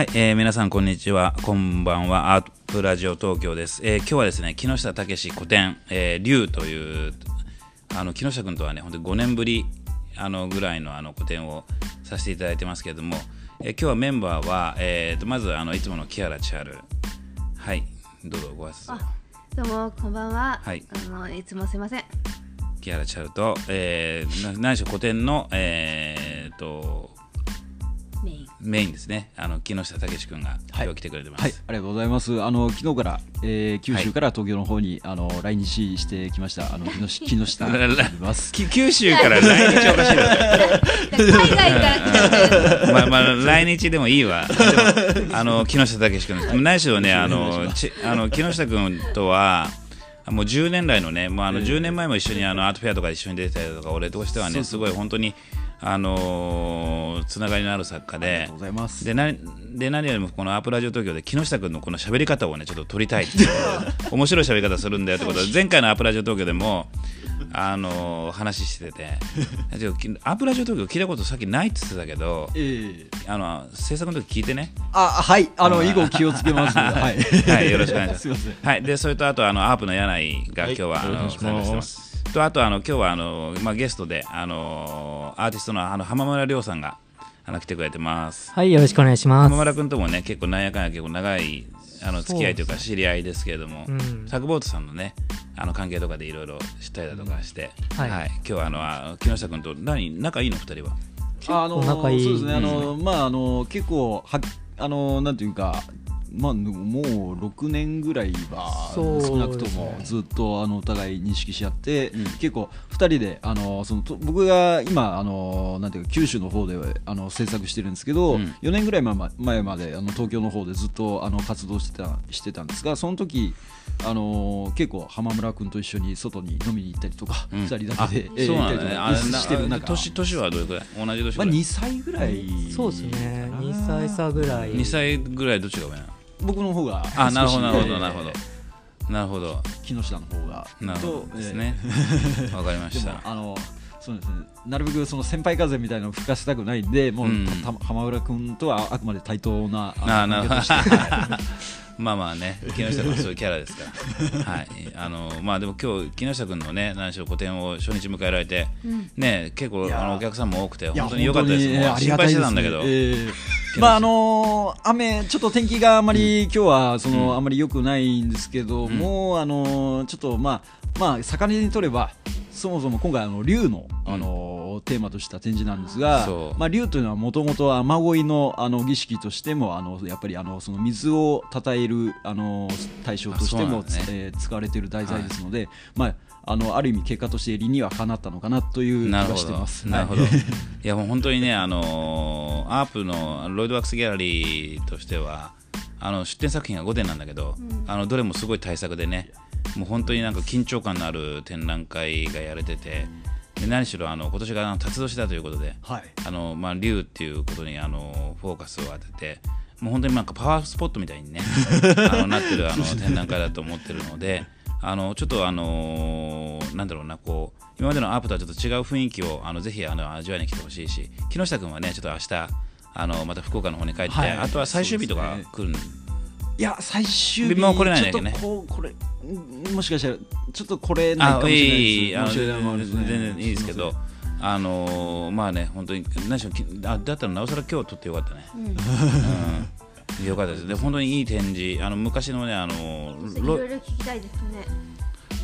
はい、えー皆さんこんにちは、こんばんは、アープラジオ東京です。えー今日はですね、木下武古典、えー、龍という、あの木下君とはね、本当に5年ぶりあのぐらいのあの個展をさせていただいてますけれども、えー今日はメンバーは、えーとまずあのいつもの木原千春、はい、どうぞご挨拶どうもこんばんは。はいあのいつもすいません。木原千春と、えー、な何しろ古典の、えー、とメイン。メインですね、あの木下武君が今日来てくれてます。はい、ありがとうございます。あの昨日から、えー九州から東京の方に、あの来日してきました。あの木下 木下九州から来日おかしいな海外から来た。まあまあ来日でもいいわ。あの木下武君、何しろねあのちあの木下君とは。もう10年来のね、もうあの10年前も一緒にあのアートフェアとか一緒に出てたりとか、俺としてはね、すごい本当に、あのーつながりのある作家で。でなで何よりもこのアープラジオ東京で木下君のこの喋り方をねちょっと撮りたいってい 面白い喋り方するんだよってことで。前回のアープラジオ東京でもあの話してて。アープラジオ東京聞いたことさっきないって言ってたけどえーあの制作の時聞いてね。あはい、あの以後気をつけます。はい、はいよろしくお願いします。はい。でそれとあとあのアープの柳井が今日は、はい。あの参加してますとあとあの今日はあの、まあ、ゲストであのアーティストのあの浜村亮さんがあの来てくれてます。はい、よろしくお願いします。浜村君ともね結構なんやかんや結構長いあの付き合いというか知り合いですけれども、うん。サグボートさんのねあの関係とかでいろいろ知ったりだとかして、はい。今日はあのあ木下君と何仲いいの二人は？あの構仲いい。そうですね。あの、まああの結構はあのなんていうか。まあ、もう6年ぐらいは少なくともずっとあのお互い認識し合って、うん。結構2人であのそのと僕が今あのなんていうか九州の方であの制作してるんですけど、うん。4年ぐらい前ま前まであの東京の方でずっとあの活動してたしてたんですがその時あの結構浜村君と一緒に外に飲みに行ったりとか、うん。2人だけであそうなんだね。行ったりとかあれなしてる中。年年はどれくらい？同じ年まあ、ぐらい、2歳ぐらいそうですね。かな2歳差ぐらい。2歳ぐらいどっちが上なの？僕の方があなるほどなるほどなるほど。なるほど。木下の方が。なるほどとですね。わ、かりました。もあのそうですね。なるべくその先輩風みたいなのを吹かせたくないんでもう、うん。た浜浦君とはあくまで対等な まあまあね、木下君はそういうキャラですから。はい。あの、まあでも今日、木下君のね、何しろ個展を初日迎えられて、ね、結構あのお客さんも多くて、本当に良かったです。本当にもう心配してたんだけど。まああのー雨ちょっと天気があまり、今日はその、うん。あまり良くないんですけどん。も、あのーちょっとまあまあ魚にとればそもそも今回あの竜の、あのーテーマとした展示なんですがまあ竜というのはもともと雨乞いのあの儀式としてもあのやっぱりあのその水をたたえるあの対象としても、ね。えー使われている題材ですので、まああのある意味結果として理にはかなったのかなという気がなるほどしてます。。なるほど。はいいや、もう本当にね、あのーアープのロイドワックスギャラリーとしては、あの出展作品が5点なんだけど、あのどれもすごい大作でね、もう本当になんか緊張感のある展覧会がやれてて、で何しろあの今年が辰年だということで、はいあのまあ、竜っていうことにあのフォーカスを当ててもう本当になんかパワースポットみたいにね あのなってるあの展覧会だと思ってるのであのちょっとあのなんだろうなこう今までのアープとはちょっと違う雰囲気をあのぜひあの味わいに来てほしいし木下君はねちょっと明日あのまた福岡の方に帰って、はいあとは最終日とか来るんいや最終日もう来れないんだけどねちょっとこうこれんもしかしたらちょっとこれないかあもしれないです全然いいですけどあのまあね本当に何しろきあだったらなおさら今日撮ってよかったね。うん。うん、よかったです。で、本当にいい展示、あの昔のね、あのいロろいろ聞きたいですね。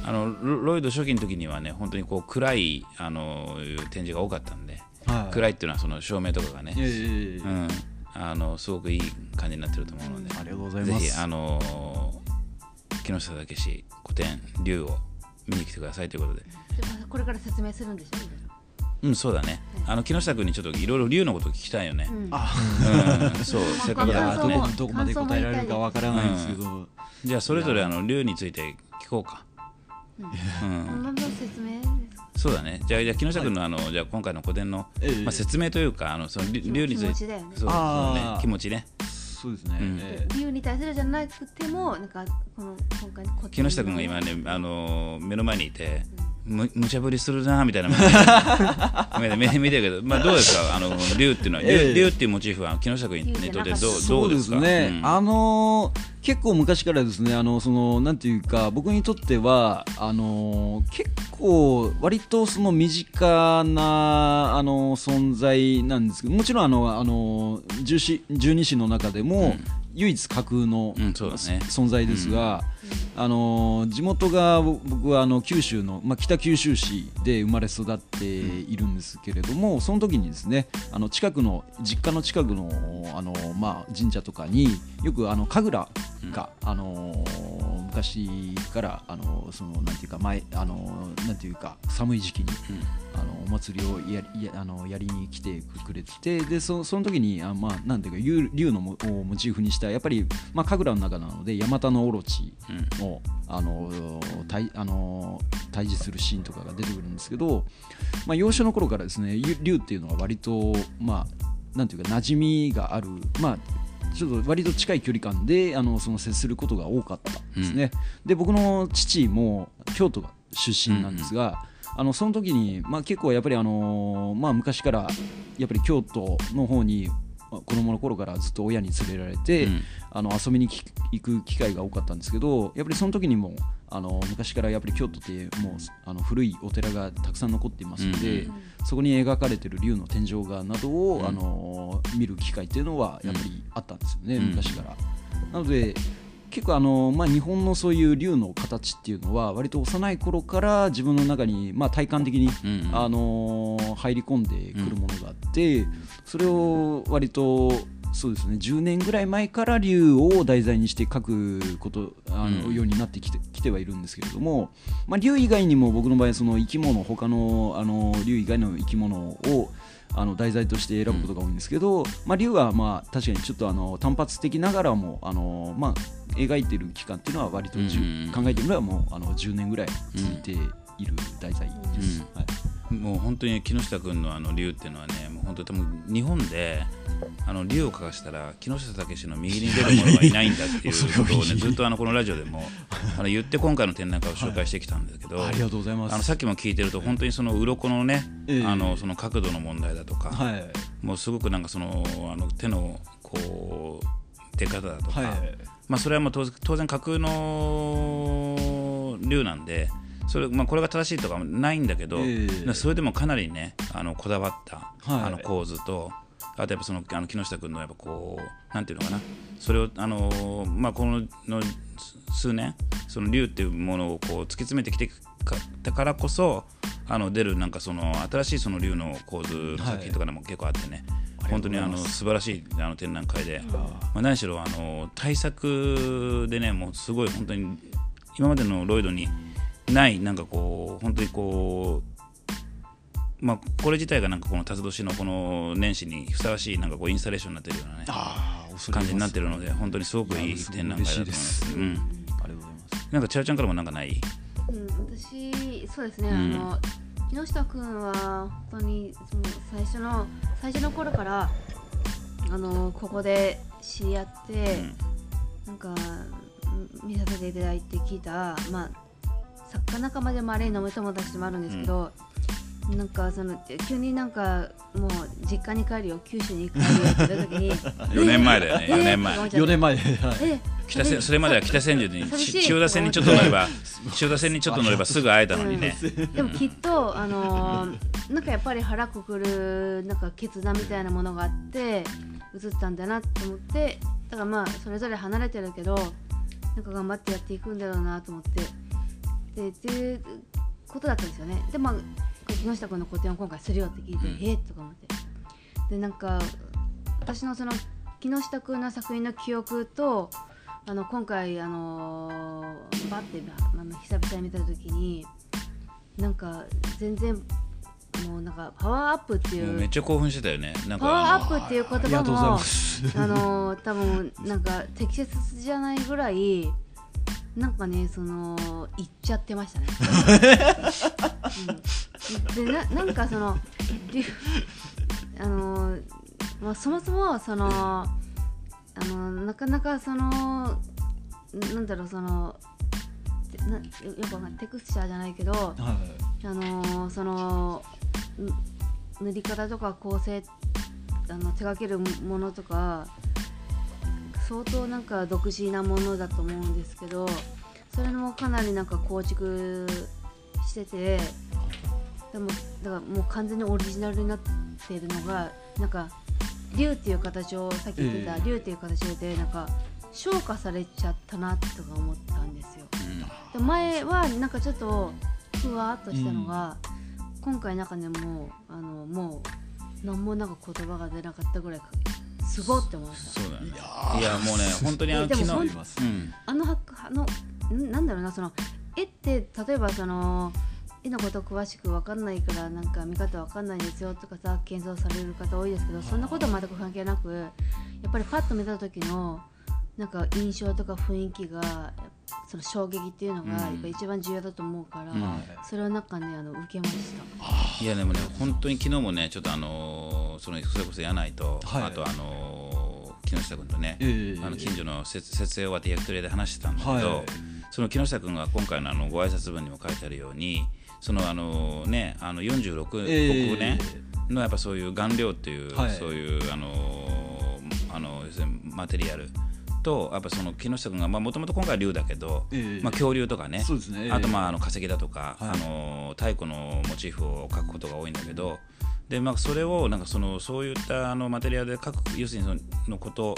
あのロロイド初期の時にはね、本当にこう暗いあの展示が多かったんで、はい。暗いっていうのはその照明とかがね、いやいやいやいやうん、あのすごくいい感じになってると思うので、ありがとうございます。ぜひあの木下武史古典竜を見に来てくださいということで、これから説明するんでしょ？うん、そうだね。あの木下君にちょっといろいろ竜のこと聞きたいよね。うん。あうん、そう、せっかくだからねこ。どこまで答えられるかわからないんですけど、じゃあそれぞれあの竜について聞こうか。うんまず説明ですか？そうだね。じゃあ、じゃあ木下君の、あの、じゃあ今回の古典の、ええまあ、説明というか、あの、その、り気持竜について。気持ちだよねそうあーそうね、気持ちね。そうですね、うんえ理由に対するじゃなくてもなんかこの今回の木下君が今ね、あの、目の前にいて。む無茶ぶりするなみたいな目で 目で見てるけど、まあ、どうですか？あの竜っていうのは、ええ。竜竜っていうモチーフは木下君にとってどうどそううでか？ですすね、うん。あのー結構昔からですねあのそのなんていうか僕にとってはあのー結構割とその身近なあの存在なんですけどもちろんあのあの十四十二支の中でも、うん唯一架空の、うんそうだね。存在ですが、あの地元が僕はあの九州の、まあ、北九州市で生まれ育っているんですけれども、その時にですねあの近くの実家の近くのあの、まあ、神社とかによくあの神楽が、あの昔からあのそのなんていうか前あのなんていうか寒い時期に、あのお祭りをやりやあのやりに来てくれててでそその時にあ、まあ、なんていうか竜竜のモチーフにしたやっぱり、まあ、神楽の中なのでヤマタノオロチの,、あの対あの対峙するシーンとかが出てくるんですけど、まあ、幼少の頃からですねゆ竜っていうのは割とまあなんていうか馴染みがあるまあちょっと割と近い距離感であのその接することが多かったんですね。で僕の父も京都が出身なんですが、あのその時に、まあ、結構やっぱり、あのまあ、昔からやっぱり京都の方にまあ子供の頃からずっと親に連れられて、うん。あの遊びにき行く機会が多かったんですけどやっぱりその時にもあの昔からやっぱり京都ってもうあの古いお寺がたくさん残っていますので、うんそこに描かれてる竜の天井画などを、うん。あの見る機会っていうのはやっぱりあったんですよね、うん。昔から。なので結構あの、まあ、日本のそういう竜の形っていうのは割と幼い頃から自分の中に、まあ、体感的に、うんあのー入り込んでくるものがあって、それを割とそうですね10年ぐらい前から竜を題材にして書くことあの、うんようになってきてきてはいるんですけれども、まあ、竜以外にも僕の場合その生き物他のあの竜以外の生き物をあの題材として選ぶことが多いんですけど、まあ、竜はまあ確かにちょっとあの単発的ながらもあの、まあ、描いてる期間っていうのは割とうん考えてみればもうあの10年ぐらい続いている題材です。うん。はい。もう本当に木下君のあの竜っていうのはねもう本当に多分日本であの竜を描かしたら木下武の右に出る者はいないんだっていう ことをねずっとあのこのラジオでも あの言って今回の展覧会を紹介してきたんだけど、ありがとうございます。あのさっきも聞いてると本当にその鱗のね、ええ。あのその角度の問題だとか、はい。もうすごくなんかそのあの手のこう出方だとか、はいまあ、それはもう当然架空の竜なんでそれ、まあ、これが正しいとかもないんだけど、ええ。それでもかなりねあのこだわった、はい。あの構図とあとやっぱそのあの木下君のやっぱこうなんていうのかな。それをあの、まあ、このの数年その竜っていうものをこう突き詰めてきてかたからこそあの出るなんかその新しいその竜の構図の作品とかでも結構あってね、本当にあの素晴らしいあの展覧会で、まあ、何しろあの対策でねもうすごい本当に今までのロイドにないなんかこう本当にこうまあこれ自体がなんかこの辰年のこの年始にふさわしいなんかこうインスタレーションになってるようなね感じになってるので本当にすごくいい展覧会だと思います。うん、ありがとうございます。なんか千代ちゃんからもなんかない？うん、私そうですね、うん。あの木下君は本当にその最初の最初の頃からあのここで知り合って、なんかうん見させていただいて聞いたまあ作家仲間でもあれ飲む友達でもあるんですけど、なんかその急になんかもう実家に帰るよ九州に帰るよって言った時に 4年前だよねえ4年前。4年前。はいえ北千それまでは北千住に千代田線にちょっと乗れば千代田線にちょっと乗れば すぐ会えたのにね、でもきっと、あのーなんかやっぱり腹くくるなんか決断みたいなものがあって映ったんだなと思ってだからまあそれぞれ離れてるけどなんか頑張ってやっていくんだろうなと思って。でっていうことだったんですよね。でまあ木下君の個展を今回するよって聞いて、うんえっとか思って。でなんか私のその木下君の作品の記憶とあの今回あのーバッてあの久々に見た時になんか全然もうなんかパワーアップっていうめっちゃ興奮してたよね。なんパワーアかップっていう言葉も。あのー多分なんか適切じゃないぐらいなんかねその言っちゃってましたね。うん、でななんかそのあのーまあ、そもそもそのあのなかなかそのなんだろうそのてなよくわかんないテクスチャーじゃないけどはいあのーそのん塗り方とか構成あの手掛けるものとか相当なんか独自なものだと思うんですけどそれもかなりなんか構築しててでもだからもう完全にオリジナルになっているのがなんか竜っていう形をさっき言ってたええ竜っていう形でなんか昇華されちゃったなとか思ったんですよ。で前はなんかちょっとふわっとしたのが、今回なんかねもうあのもう何もなんか言葉が出なかったぐらいすごって思いました。そうだね。いやもうね 本当にあの昨日うんあのはあのん。なんだろうなその絵って例えばその絵のこと詳しく分かんないからなんか見方分かんないんですよとかさ検討される方多いですけどそんなことは全く関係なくやっぱりパッと見た時のなんか印象とか雰囲気がその衝撃っていうのがうん。やっぱ一番重要だと思うから、うん。それをなんかねあの受けました。いやでもね本当に昨日もねちょっとあのーそのそれこそ柳井と、はい。あとあのー木下君とね、ええ。あの近所の設設営終わって焼き鳥屋で話してたんだけど、はい。その木下君が今回のあのご挨拶文にも書いてあるようにそのあのねあの46ええ国ね、のやっぱそういう顔料っていう、はい。そういうあのあのマテリアルとやっぱその木下君がもともと今回は竜だけど、ええ。まあ、恐竜とかねねええ。あとまああの化石だとか、はい。あの太古のモチーフを描くことが多いんだけどで、まあ、それをなんかそのそういったあのマテリアルで描く要するにそののこと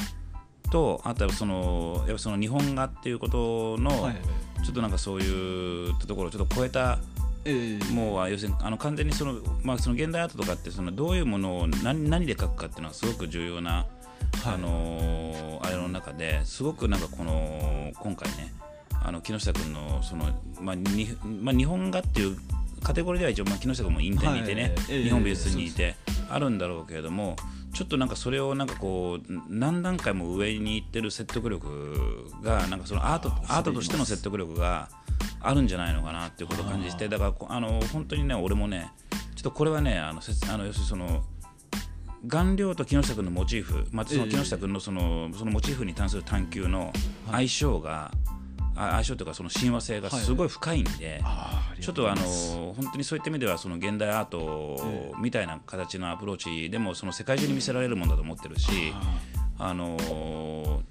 とあとはそのやっぱその日本画っていうことの、はい。ちょっとなんかそういうところをちょっと超えたええもう要するにあの完全にその,、まあ、その現代アートとかってそのどういうものを何何で描くかっていうのはすごく重要な、あのーあれの中ですごくなんかこの今回ねあの木下君のその、まあにまあ、日本画っていうカテゴリーでは一応、まあ、木下君もインテにいてね、はい。ええ。日本美術にいてあるんだろうけれどもちょっとなんかそれをなんかこう何段階も上に行ってる説得力がなんかそのアートアートとしての説得力があるんじゃないのかなっていうことを感じてだからこあの本当にね俺もねちょっとこれはねあのせあの要するにその顔料と木下君のモチーフ、まあ、そのええ。木下君のそのそのモチーフに関する探求の相性が、あ相性というかその親和性がすごい深いんで、あーちょっとあの本当にそういった意味ではその現代アートえみたいな形のアプローチでもその世界中に見せられるものだと思ってるし、あの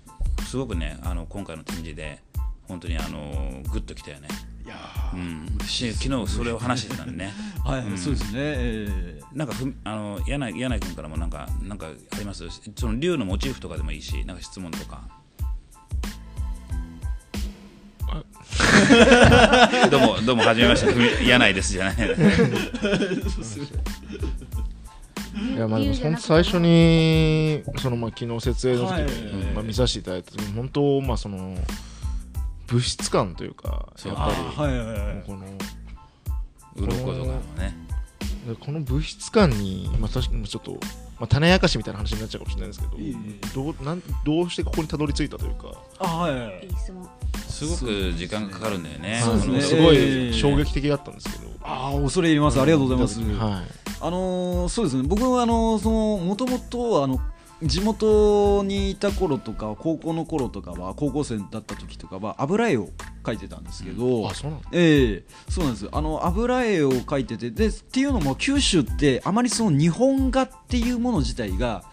すごくねあの今回の展示で本当にあのグッときたよね。いやうん、し昨日それを話してたんでね。ー はい、うん。そうですね、えなんかふあの柳井柳井君からもなんかなんかあります？その竜のモチーフとかでもいいしなんか質問とか。どうもどうもはじめまして。ふみ柳井ですじゃない。いやまあでも本当最初にそのまあ昨日設営の時はい。にまあ見させていただいた時に本当まあその物質感というかやっぱりあーはいはいはい。もうこの鱗とかもね。でこの物質感にまあ確かにちょっとまあ種明かしみたいな話になっちゃうかもしれないですけどいえいどうなんどうしてここにたどり着いたというか。あはいはいすごく時間がかかるんだよね。そうですね。すごええい衝撃的だったんですけど。ああ恐れ入ります。ありがとうございます、はあのーそうですね。僕はあのーそのもともとあの地元にいた頃とか高校の頃とかは高校生だった時とかは油絵を描いてたんですけど、いあそうなんだ。ええそうなんです。あの油絵を描いててでっていうのも九州ってあまりその日本画っていうもの自体が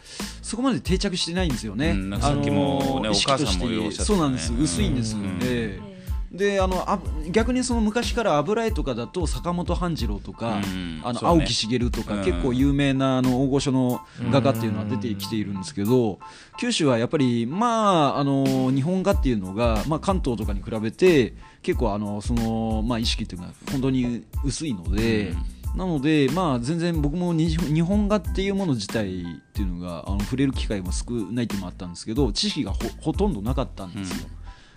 そこまで定着してないんですよね。うんなんかさっきもねあのー意識とお母さんもおっしゃってたね。そうなんです。薄いんです。うん。ええであのあ逆にその昔から油絵とかだと坂本半次郎とか、うんあの青木茂とか、うん結構有名なあの大御所の画家っていうのは出てきているんですけど、九州はやっぱりまああの日本画っていうのが、まあ、関東とかに比べて結構あのその、まあ、意識っていうのが本当に薄いので。なので、まあ、全然僕もに日本画っていうもの自体っていうのがあの触れる機会も少ないっていうのもあったんですけど知識がほほとんどなかったんですよ。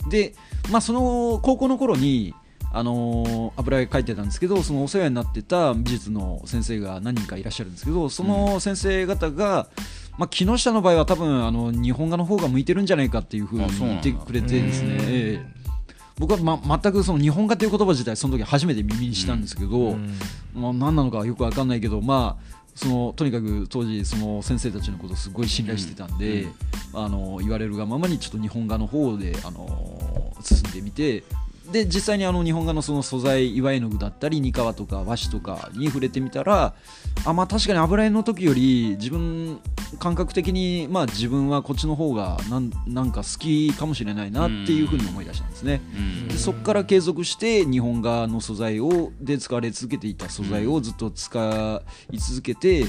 で、まあ、その高校の頃にあのー油絵描いてたんですけどそのお世話になってた美術の先生が何人かいらっしゃるんですけどその先生方が、まあ、木下の場合は多分あの日本画の方が向いてるんじゃないかっていうふうに言ってくれてですね、僕は、ま、全くその日本画という言葉自体その時初めて耳にしたんですけど、うん。まあ、何なのかよく分かんないけど、まあ、そのとにかく当時その先生たちのことをすごい信頼してたんで、あの言われるがままにちょっと日本画の方であの進んでみてで実際にあの日本画のその素材岩絵の具だったり煮皮とか和紙とかに触れてみたらあまあ確かに油絵の時より自分感覚的にまあ自分はこっちの方がなんなんか好きかもしれないなっていうふうに思い出したんですね。うんでそこから継続して日本画の素材をで使われ続けていた素材をずっと使い続けて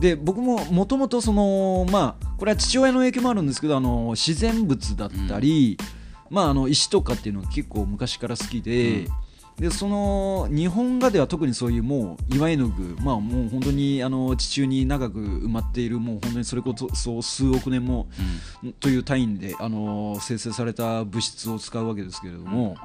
で僕ももともとそのまあこれは父親の影響もあるんですけどあの自然物だったり、まあ、あの石とかっていうのが結構昔から好きで。でその日本画では特にそういうもう岩絵の具まあもう本当にあの地中に長く埋まっているもう本当にそれこそ数億年もという単位であの生成された物質を使うわけですけれども、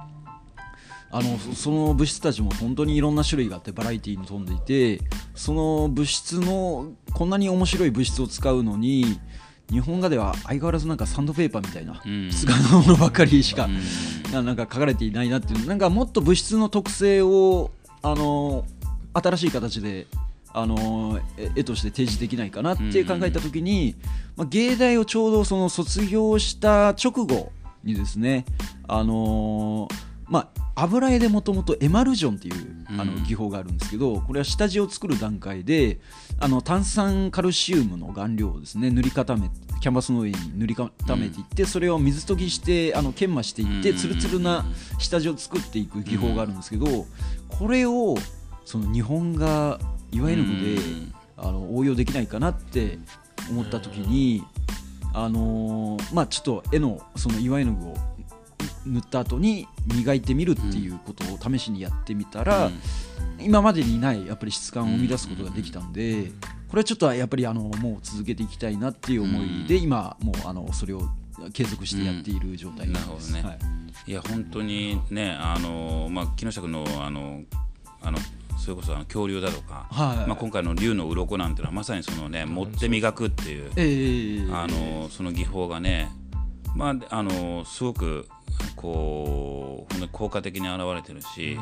あのそその物質たちも本当にいろんな種類があってバラエティーに富んでいてその物質のこんなに面白い物質を使うのに日本画では相変わらずなんかサンドペーパーみたいなうん。質感のものばっかりしか、うん。ななんか書かれていないなっていうなんかもっと物質の特性をあの新しい形であのえ絵として提示できないかなって考えた時に、まあ、芸大をちょうどその卒業した直後にですねあのまあ油絵でもともとエマルジョンっていうあのうん技法があるんですけどこれは下地を作る段階であの炭酸カルシウムの顔料をですね塗り固めキャンバスの上に塗り固めていって、それを水研ぎしてあの研磨していって、うん。ツルツルな下地を作っていく技法があるんですけど、これをその日本画岩絵の具で、うん。あの応用できないかなって思った時に、あのーまあちょっと絵のその岩絵の具を塗った後に磨いてみるっていうことを試しにやってみたら、今までにないやっぱり質感を生み出すことができたんで、これはちょっとやっぱりあのもう続けていきたいなっていう思いで、今もうあのそれを継続してやっている状態なんです。ね。はい。いや本当にねあのまあ木下君のあのあのそれこそあの恐竜だとか、はい。まあ今回の竜の鱗なんていうのはまさにそのね持って磨くっていうええ。あのその技法がねまああのすごくこう本当に効果的に現れてるし、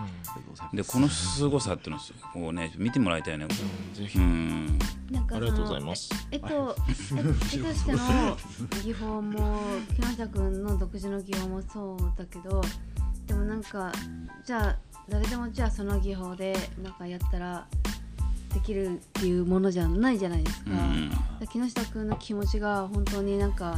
でこの凄さっていうのをね見てもらいたいよね。ぜひ。うん。なんかありがとうございます。えっと、え絵としての技法も木下君の独自の技法もそうだけどでもなんかじゃあ誰でもじゃあその技法でなんかやったらできるっていうものじゃないじゃないですか,、うん。木下君の気持ちが本当になんか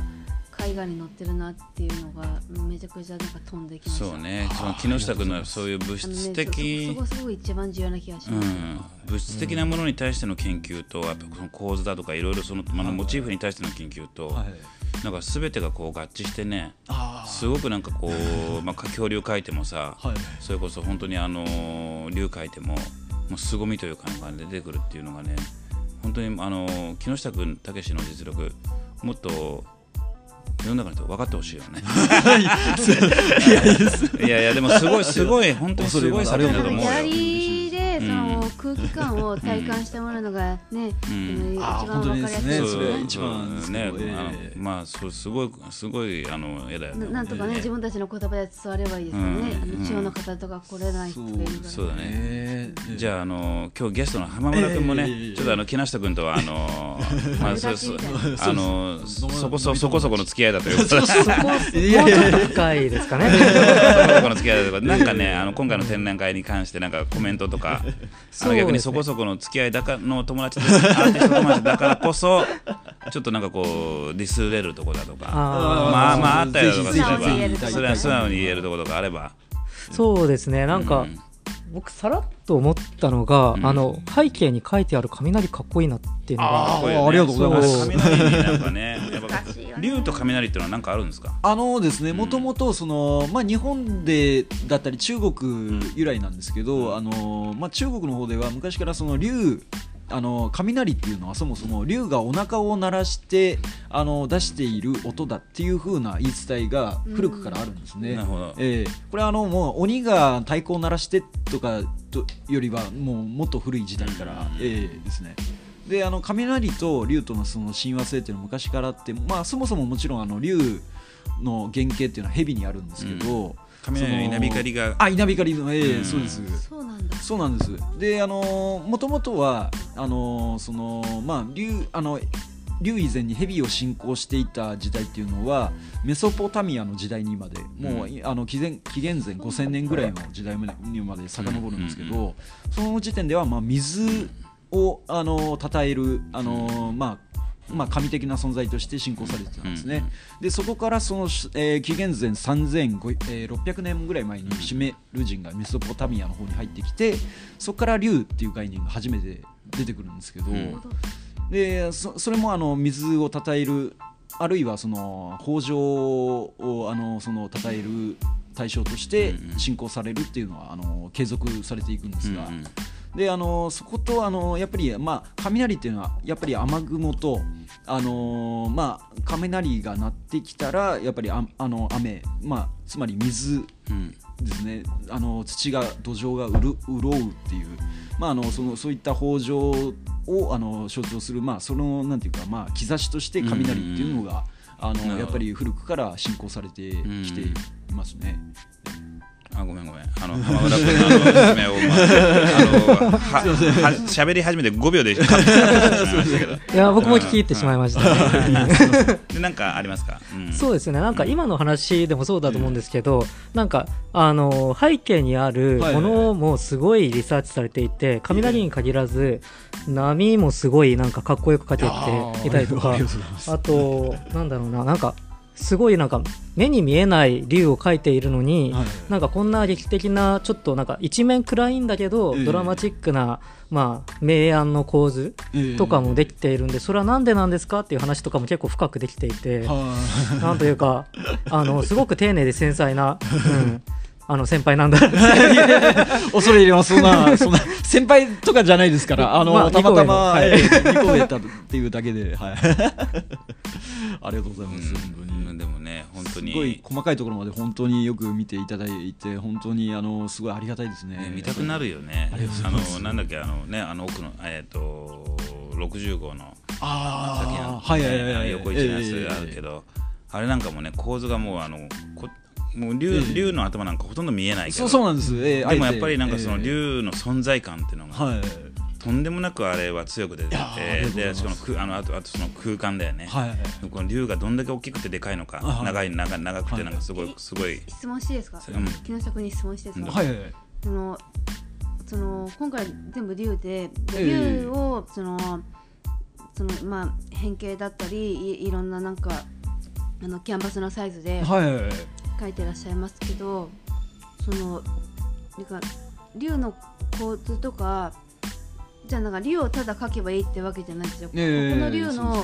海外に乗ってるなっていうのがめちゃくちゃなんか飛んできました。そうね。その木下君のそういう物質的そそこそこすごい一番重要な気がします、うん、物質的なものに対しての研究と、やっぱその構図だとかいろいろその、まあ、モチーフに対しての研究と、はい。なんか全てがこう合致してね。あすごくなんかこう、まあ、恐竜描いてもさ、はい。それこそ本当にあのー竜描いてももう凄みという感じが出てくるっていうのがね本当にあのー木下君たけしの実力もっと世の中の人分かってほしいよね。いやいやでもすごい すごい本当にすごい作品だと思うよその空気感を体感してもらうのがね、うん。一番わかりやすいですね。一番ね、まあそうすごいすごいあの絵だよね。ななんとかね、自分たちの言葉で伝わればいいですよね、うん。あの地方の方とか来れない人がいるから、そう。だね。ええじゃああの今日ゲストの浜村君もね、ええ。ちょっとあの木下君とはあの まあそうそうあのそこそそこそこの付き合いだということで。そこ、もうちょっと深いですかね。そこそこの付き合いだということで。なんかねあの今回の展覧会に関してなんかコメントとか、逆にそこそこの付き合いだかの友達でアーティスト友達だからこそちょっとなんかこうディスれるとこだとか。あまあまああったりとかすればこそれは素直に言えるところとかあれば。ーそうですね。なんか、うん僕さらっと思ったのが、うん。あの背景に書いてある雷かっこいいなっていうのがかっこいいよね。ありがとうございます。雷になんかね 竜と雷っていうのは何かあるんですか？あのですね、もともとその、まあ、日本でだったり中国由来なんですけど、あのまあ、中国の方では昔からその竜あの雷っていうのはそもそも竜がお腹を鳴らしてあの出している音だっていう風な言い伝えが古くからあるんですね。ええこれはあのもう鬼が太鼓を鳴らしてとかとよりはもうもっと古い時代から、ええですね。であの雷と竜とのその親和性っていうのは昔からあって、まあ、そもそももちろんあの竜の原型っていうのは蛇にあるんですけど、雷の稲光が。あ稲光のええうん。そうです。そうなんだ。そうなんです。であのもともとはあのそのまあ竜あの竜以前に蛇を信仰していた時代っていうのはメソポタミアの時代にまでもう、あの紀元紀元前5000年ぐらいの時代にまで遡るんですけど、うん。その時点ではまあ水をあの称えるあの、まあまあ、神的な存在として信仰されてたんですね、でそこからその、えー紀元前3600年ぐらい前にシメル人がメソポタミアの方に入ってきてそこから竜っていう概念が初めて出てくるんですけど、うん。でそそれもあの水を称えるあるいはその豊穣をあのその称える対象としてうんうん。信仰されるっていうのはあの継続されていくんですが、うんであのそことあのやっぱり、まあ、雷っていうのはやっぱり雨雲と、あのまあ、雷が鳴ってきたらやっぱりああの雨、まあ、つまり水うんですね。あの土が土壌がうる潤うっていう、まあ、あのそのそういった豊穣をあの象徴する、まあ、そのなんていうか、まあ、兆しとして雷っていうのが、あなるほど。のやっぱり古くから信仰されてきていますね。あごめんごめん。あの浜村君の説明を、まあ、あのはり始めて5秒でいましたけどいや僕も聞き入ってしまいました、ね。でなんかありますか、うん、そうですね。なんか今の話でもそうだと思うんですけど、なんかあの背景にあるものもすごいリサーチされていて雷に限らず波もすごいなんかかっこよく描けていたりとかあとなんだろうな。なんかすごいなんか目に見えない竜を描いているのに、はい。なんかこんな劇的なちょっとなんか一面暗いんだけど、ええ。ドラマチックなまあ明暗の構図とかもできているんで、それはなんでなんですかっていう話とかも結構深くできていて、はなんというかあのすごく丁寧で繊細な、うん、あの先輩なんだ。恐れ入れます。そんなそんな先輩とかじゃないですからあの、まあたまたまはい。ええ二個上だっていうだけではい。ありがとうございます、本当に。うん、でもね本当すごいに、細かいところまで本当によく見ていただいて本当にあのすごいありがたいですね。ね、見たくなるよね。ありがとうあございます。のなんだっけあのねあの奥のえっ、と60号の。あ先の、あはいはいはいはい。横一のやつあるけど、あれなんかもね構図がもうあのこもう竜,、ええ。竜の頭なんかほとんど見えないけど。そうそうなんです、ええでもやっぱりなんかそのええ竜の存在感っていうのが、はい。とんでもなくあれは強く出てて。でしかもくあのあとあとその空間だよね、はいこの竜がどんだけ大きくてでかいのか、はい長い長長くはい。てなんかすごいすごい、質問していいですか、うん。木下君に質問していいですか、はいはいそのその今回全部竜で竜をそのそのまあ変形だったりいいろんななんかあのキャンバスのサイズで書いてらっしゃいますけどその竜の構図とかじゃあなんか竜をただ描けばいいってわけじゃないんですよ。ええここの竜の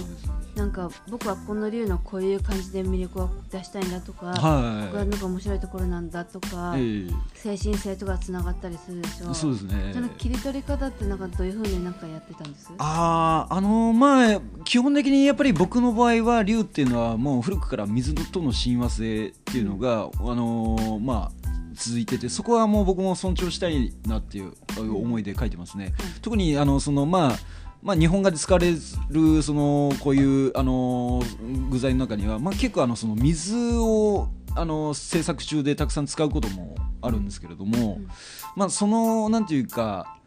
なんか僕はこの竜のこういう感じで魅力を出したいんだとか、ここがはいなんか面白いところなんだとか、え精神性とかつながったりするでしょ。えそうですね。その切り取り方ってなんかどういうふうになんかやってたんです？あーあのまあ基本的にやっぱり僕の場合は竜っていうのはもう古くから水との親和性っていうのが、あのーまあ続いててそこはもう僕も尊重したいなっていう思いで書いてますね、特にあのそのまあまあ、日本画で使われるそのこういう、あのー具材の中には、まあ、結構あのその水を、あのー制作中でたくさん使うこともあるんですけれども、うん。まあ、そのなんていうか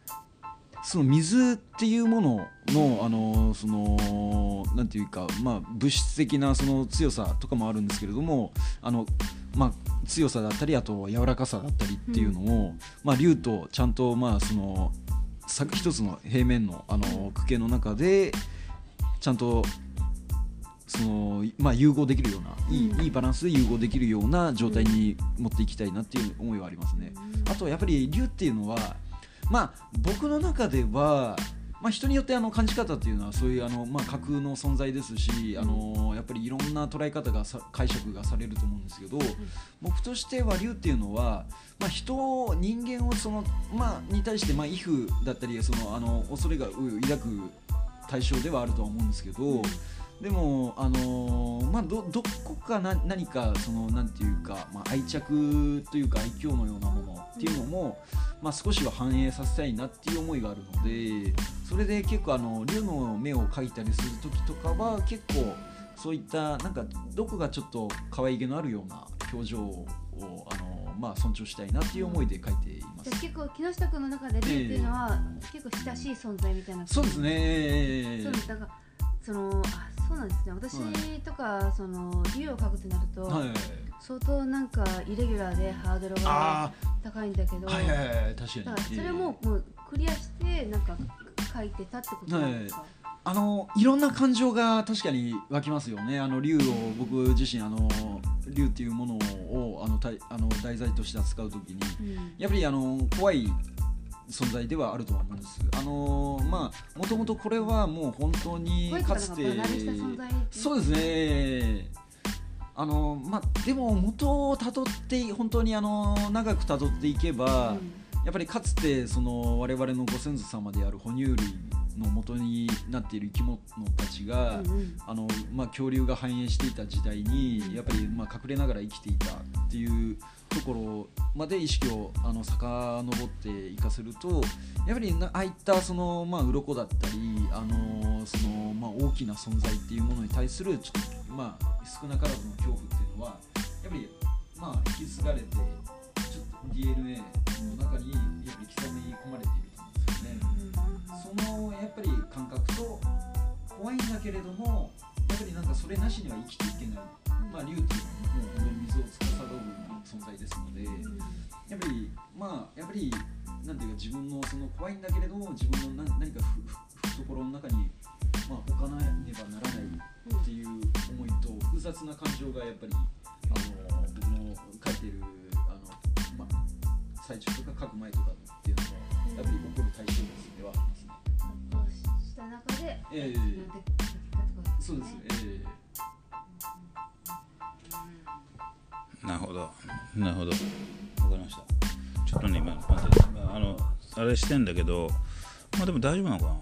その水っていうもののあのそのなんていうか、まあ、物質的なその強さとかもあるんですけれどもあの、まあ、強さだったりあと柔らかさだったりっていうのを、まあ、竜とちゃんとまあそのさ一つの平面のあの区形の中でちゃんとその、まあ、融合できるようないい,、うん。いいバランスで融合できるような状態に持っていきたいなっていう思いはありますね。あとやっぱり竜っていうのはまあ僕の中では、まあ、人によってあの感じ方っていうのはそういうあの、まあ、架空の存在ですしあのやっぱりいろんな捉え方がさ解釈がされると思うんですけど、僕としては竜っていうのは、まあ、人人間をその、まあ、に対して、まあ、威風だったりそのあの恐れがう抱く対象ではあるとは思うんですけど。でも、あのーまあ、どどこかな何かそのなんていうか、まあ、愛着というか愛嬌のようなものっていうのも、まあ、少しは反映させたいなっていう思いがあるのでそれで結構あの竜の目を描いたりする時とかは結構そういったなんかどこがちょっと可愛げのあるような表情を、あのーまあ、尊重したいなっていう思いで描いています。結構木下君の中で竜っていうのは、結構親しい存在みたいなそうですね。そうです。だからそのあそうなんですね。私とかその竜を描くとなると、はい相当なんかイレギュラーでハードルがあ高いんだけど、あはいはいはい確かに。だからそれももうクリアしてなんか書いてたってことなんですか、あのいろんな感情が確かに湧きますよね。あの竜を僕自身あの竜っていうものをあのたいあの題材として扱うときに。うん。やっぱりあの怖い存在ではあるとは思うんです。あのまあもともとこれはもう本当にかつてそうですね。あのまあでも元をたどって本当にあの長くたどっていけば。うんやっぱりかつてその我々のご先祖様である哺乳類の元になっている生き物たちが、うんうんあのまあ、恐竜が繁栄していた時代にやっぱりまあ隠れながら生きていたっていうところまで意識をあの遡っていかせるとやっぱりなああいったその、まあ、鱗だったりあのその、まあ、大きな存在っていうものに対するちょっと、まあ、少なからずの恐怖っていうのはやっぱり、まあ、引き継がれてちょっと DNA の中にやっぱり刻み込まれていると思うんですよね。そのやっぱり感覚と怖いんだけれどもやっぱりなんかそれなしには生きていけない、まあ、竜っていうのはもう本当に水を司る存在ですのでやっぱりまあやっぱりなんていうか自分のその怖いんだけれども自分の何何かふふ懐の中に、まあ、置かなねばならないっていう思いと複雑な感情がやっぱりあの僕の書いてるあの、まあ、最中とか書く前とかっていうのがやっぱり起こる対象物ではありますね。した中で、ええ。なんて書き方とかそうです、えなるほど。なるほど。わかりました。ちょっとね今待ってあのあれしてんだけどまあでも大丈夫なのかな？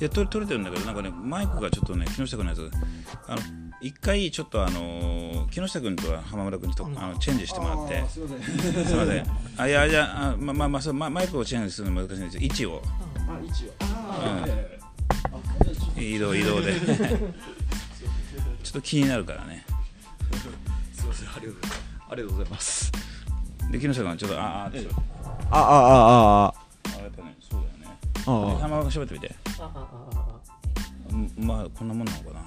いや取れ取れてるんだけどなんかねマイクがちょっとね木下君のやつ。あの一回ちょっとあの木下君と浜村君にとあのチェンジしてもらって。すいません。すいません。あいやじゃああままあまあそうまマイクをチェンジするの難しいんです位置を。あ、一応。あうん。移動移動で。ちょっと気になるからねすいません、ありがとうございます。ありがとうございます。で木下君はちょっとあああちょっとあ、あ、あ、あ、あやっぱねそうだよねあ、あ、浜村君喋ってみてああまあこんなもんなのかな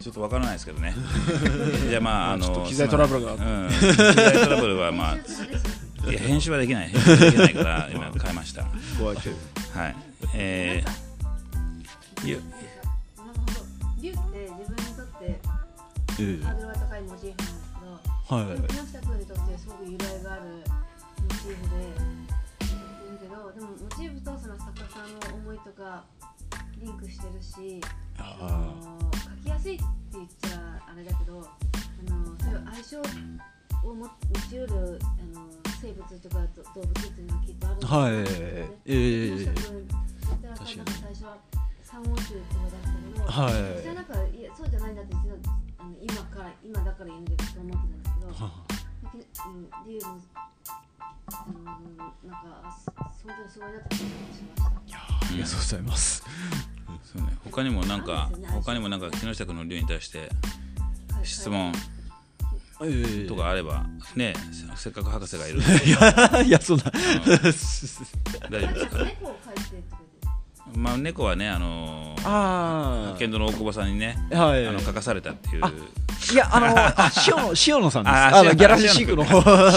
ちょっとわからないですけどねじゃあまああの機材トラブルがうん機材トラブルはまあいや編集はできない編集はできないから今変えました怖いけどはいえー、いやなるほど竜って自分にとってハードルが高いモチーフなん、はい。木下君にとってすごく由来があるモチーフで言うけどでもモチーフとその作家さんの思いとかリンクしてるしあの書きやすいって言っちゃあれだけどあのそういう相性を持持ちうるあの生物とかど動物っていうのはきっとあるんだと思うんですよね。ええ木下君だったらなんか最初は三王虫とかだったけど、はい。私はなんかいやそうじゃないんだって実はあの今から今だから言うんだけど思ってたんですけど、きうん、理由も、うん、なんかそ本当にすごいなって感じがしました。ありがとうございます。そうね他にもなんか他にもなんか木下君の竜に対して質問ええ。とかあればねせせっかく博士がいる。いや、いや、そんな。大丈夫ですか？猫を描いてまあ猫はねあのあ剣道の大久保さんにねあ、はい。あの書かされたっていう。いや、あの、あ、塩野、塩野さんです。あの、ギャラシーシークの。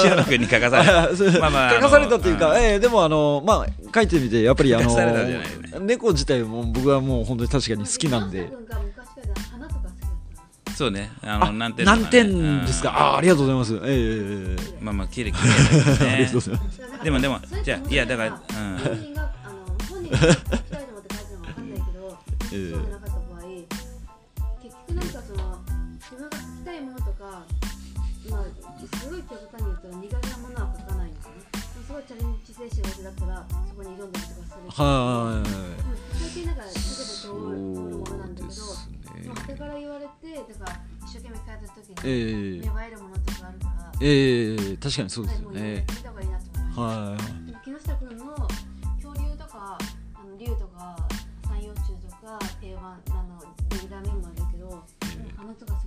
塩野君に書かされた。まあまあ書かされたというか、ええでもあのまあ書いてみてやっぱりあの猫自体も僕はもう本当に確かに好きなんで。そうね。あのあ何点とかね。何点ですか？うん。あ、ありがとうございます。ええまあまあ綺麗綺麗 でもでもじゃあいやだからうん本人があの本人が書いて書いてるのかわかんないけど、ええそうじゃなかった場合結局なんかその自分が書きたいものとかまあすごい極端に言ったら苦手なものは書かないんですよねすごいチャレンジ精神旺盛だったらそこに挑んだりとかするしはでも最近なんかすぐい。と通るものなんだけどまあ、後から言われてだから一生懸命書いた時にええ芽生えるものとかあるから、ええ確かにそうですよね。見た方がいいなと思いましたはい。木下君の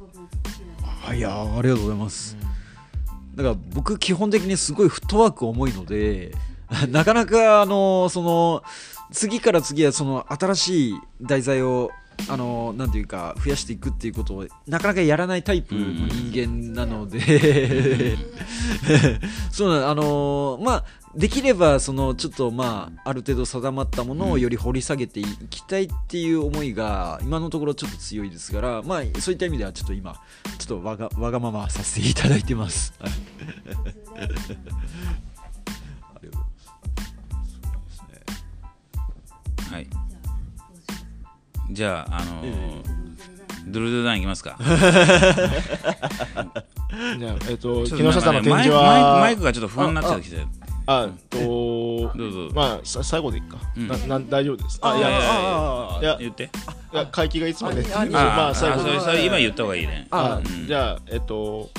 ごく美しいなとあいやーありがとうございます。だから僕基本的にすごいフットワーク重いのでなかなかあのその次から次へその新しい題材をあのなんていうか増やしていくっていうことをなかなかやらないタイプの人間なので、そうなのあのまあできればそのちょっとまあある程度定まったものをより掘り下げていきたいっていう思いが今のところちょっと強いですからまあそういった意味ではちょっと今ちょっとわがわがままさせていただいてます。はいじゃああのードゥルドゥルダンいきますか。じゃあ、えっと、木下さんの展示マイクマイクマはイクがちょっと不安になっちゃってきて。あとどうぞ。まあさ最後でいいか、うん。なな大丈夫です。あいやいやいやあいや。言って。いや会期がいつまで？ああまあ最後あそれそれ今言った方がいいねあうんじゃあえっと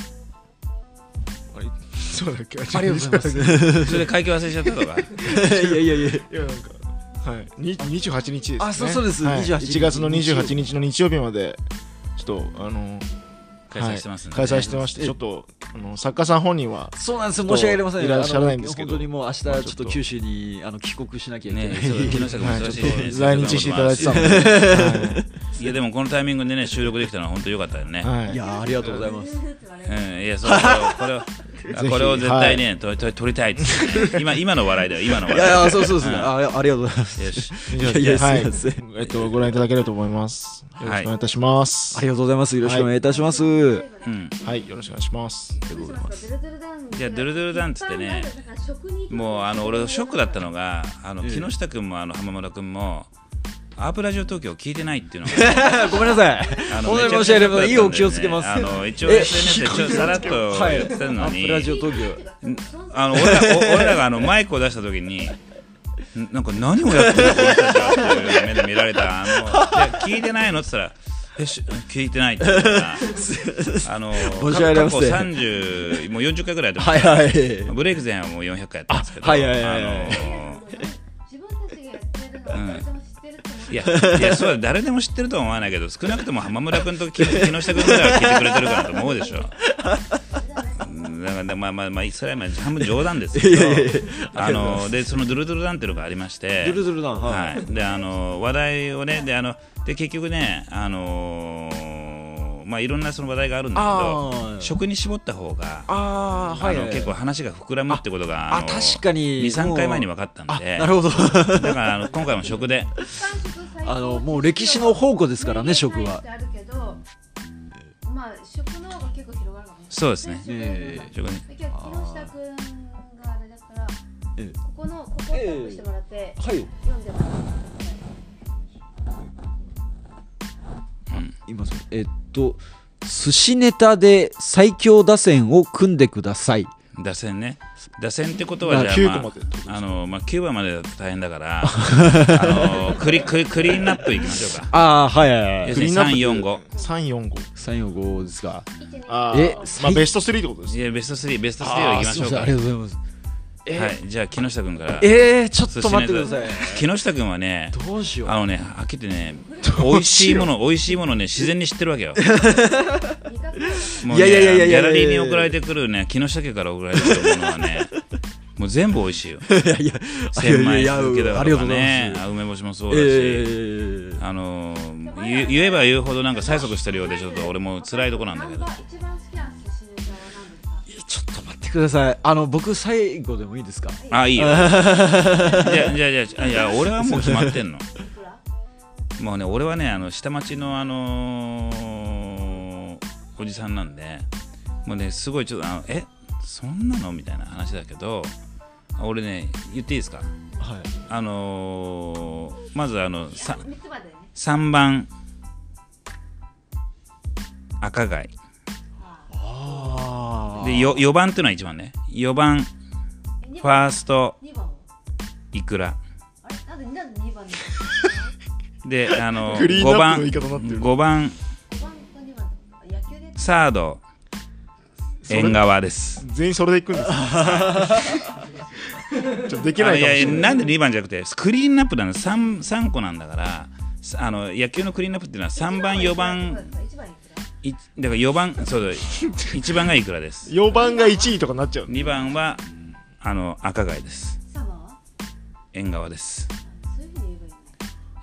あれそうだっけあありがとうございます。それで会計忘れちゃったとかいやいやいや。いやなんかはい。に28日ですね。あそうそうです。はい。28 1月の28日の日曜日までちょっとあの開催してますんではい。開催してましてちょっとあの作家さん本人はそうなんです。よ申し訳ありません。いらっしゃらないんですけど本当にもう明日ちょっと九州にあの帰国しなきゃいけない、ね。来日していただいてたので。い やでもこのタイミングでね収録できたのは本当良かったよね。はい。はいいやーありがとうございます。うんいやそうこれをこれを あこれを絶対ねとと撮りたいっつって。ね今今の笑いだよ今のい笑い。やいやそうそうですね、ん。あありがとうございます。よし。いやはいすいません。えっとご覧いただければと思います。よろしくお願いいたします。ありがとうございます。よろしくお願いいたします、うん。はい。よろしくお願いします。じゃあドゥルドゥルダンっつってねもうあの俺ショックだったのがあのええ木下君もあの浜村君もアープラジオ東京聞いてないっていうのが。ごめんなさい。あの本当にめちゃくちゃ申し訳ありませんいいお気をつけます。あの一応え SNS でちょっとさらっとはい言ってたのに、アップラジオ東京。あの俺らお俺らがあのマイクを出した時にんなんか何をやってるのこの人たちはっていう目で見られた。あの聞いてないのって言ったらえし聞いてないって言ったらあの 過去30もう40回ぐらいやってます。はいはい。ブレイク前はもう400回やってますけど。あはいはいはいはい。あの自分たいやいやそうだ誰でも知ってるとは思わないけど少なくとも浜村君と木木下君ぐらいは聞いてくれてるからと思うでしょ。うんだからまあまあまあそれはまあ半分冗談ですけど。あのでそのドゥルドゥルダンっていうのがありまして。ドゥルドゥルダンはい、はい、であの話題をねであので結局ねあのーまあいろんなその話題があるんだけあどー。食に絞った方があーはい。はい結構話が膨らむってことがあの確かに。23回前に分かったんで。なるほど。だからあの今回も食で。あのもう歴史の宝庫ですからね食は。まあ食の方が結構広がるかもね。そうですね。ええ。食ねだけど木下くんがあれだからええ。ここのここをタップしてもらってはい。読んでもらう。今そえっと寿司ネタで最強打線を組んでください。打線ね。打線ってことはじゃあ、9まあ、あのまあ9番までだと大変だから あのクリクリクリーンナップいきましょうか。ああはいはいはい。要するに345 345 345ですか。あえーまあベスト3ってことですいやベスト3ベスト3をいきましょうか。ありがとうございますはい。じゃあ木下君から。えー、ちょっと待ってください。木下君はねどうしよう。あのねはっきりね美味しいもの美味しいものね自然に知ってるわけよ。もうねいやいやいやいやいやギャラリーに送られてくるね木下家から送られてくるものはね もう全部美味しいよ。いやいや千枚いやいや漬けだとかね梅干しもそうだし、えー、あの言えば言うほどなんか催促してるようでちょっと俺も辛いとこなんだけどください。あの僕最後でもいいですか？あいいよ。じゃあじゃあじゃあいや俺はもう決まってんの。もうね俺はねあの下町のあのーおじさんなんでもうねすごいちょっとあのえ？そんなの？みたいな話だけど俺ね言っていいですか？はい。あのーまずあのさ三つまでね。3番。赤貝。あでよ4番っていうのは1番ね。4番ファースト二番はイクラあれなんであの クリーン5番ナップの言い方になってる。5番サード縁側です。全員それでいくんです できないい。やれなんで2番じゃなくてクリーンナップなの 3, 3個なんだからさあの野球のクリーンナップっていうのは3番4番一番いくらいだから4番そうだ1番がイクラです。4番が1位とかなっちゃう。2番はあの赤貝です。縁側です。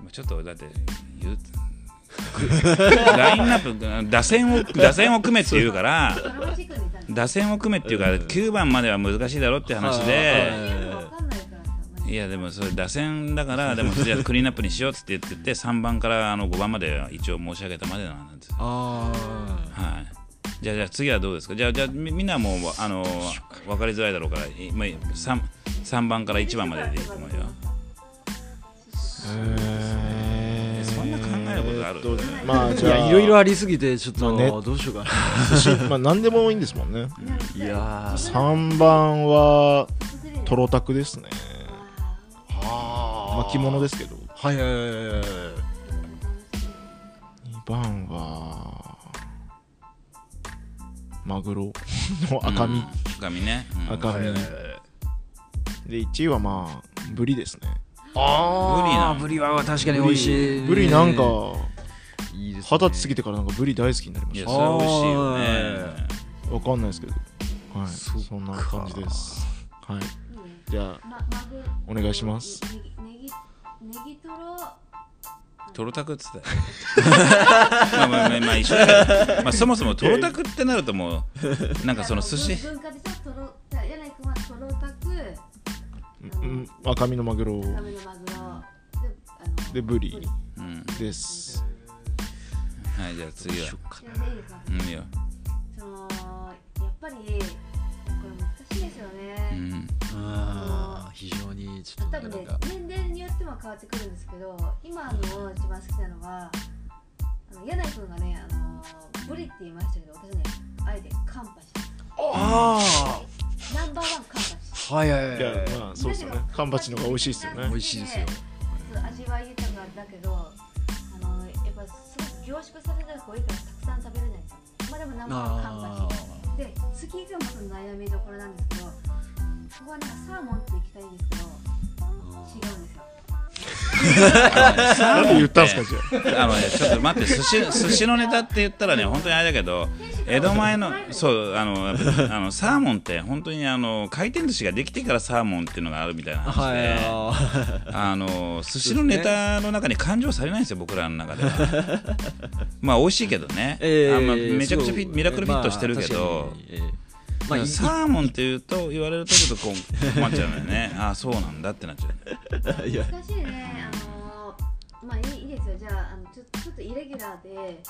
今ちょっとだって言うラインナップ打線を打線を組めって言うから打線を組めっていうから9番までは難しいだろって話でいやでもそれ打線だから でもじゃあクリーンアップにしようって言ってて3番からあの5番までは一応申し上げたまでなんですあはい。じゃあじゃあ次はどうですか？じゃあじゃあみみんなもうあの分か。りづらいだろうからいまあ 3, 3番から1番まででいいと思うよ。えそんな考えることある？えーっとまああじゃあ。いやいろいろありすぎてちょっと、まあね。どうしようかな。まあ何でもいいんですもんね。いやー。3番はトロタクですね着物ですけど。はいはいはいはいはい。2番はマグロ。の 赤身、うん赤身ね、うん。赤身、で1位はまあブリですね。あーブリは確かに美味しい。ブリなんかいいですね。二十歳過ぎてからなんかブリ大好きになりましいやそれは美味しいよね。たわかんないですけど。はい。そんな感じです。はい。じゃあお願いしますネギトロ。トロタクっつったよ。まあまあまあまあ一緒だけど、まあ、そもそもトロタクってなるともうなんかその寿司。文化でさトロじゃあ柳井君はトロタクうん赤身のマグロ。赤身のマグロ。であのでブリ。うんです。はいじゃあ次は。ちなみにいいですかうんいいよ。そのやっぱりこれ難しいですよね、うん。あー非常にちょっと年齢によっても変わってくるんですけど今の一番好きなのはあの柳井君がねあのブリって言いましたけど私ねあえてカンパシあナンバーワンカンパシあはいはいはい。いやまあそうですよね。カンパチの方が美味しいですよね。美味しいですよ。味わい豊かだけどあのやっぱすごく凝縮された方がいいからたくさん食べれない。んですよまあでもナンバーワンカンパあチで次がまた悩みどころなんですけどここはなんかサーモンって行きたいんですけど なんで言ったんすかじゃあ。のね、ちょっと待って、寿司寿司のネタって言ったらね、本当にあれだけど、江戸前の、そう、あの、あのサーモンって、本当にあの回転寿司ができてからサーモンっていうのがあるみたいな話で、はあの寿司のネタの中に感情されないんですよ、僕らの中では。まあ、美味しいけどね、いあんまめちゃくちゃミラクルフィットしてるけど、まあ、いサ ーモンっていうと言われるとちょっとこう困っちゃうのよね。ああ、そうなんだってなっちゃう。難しいね。あのまあいいいいですよ。じゃああのちょちょっとイレギュラーで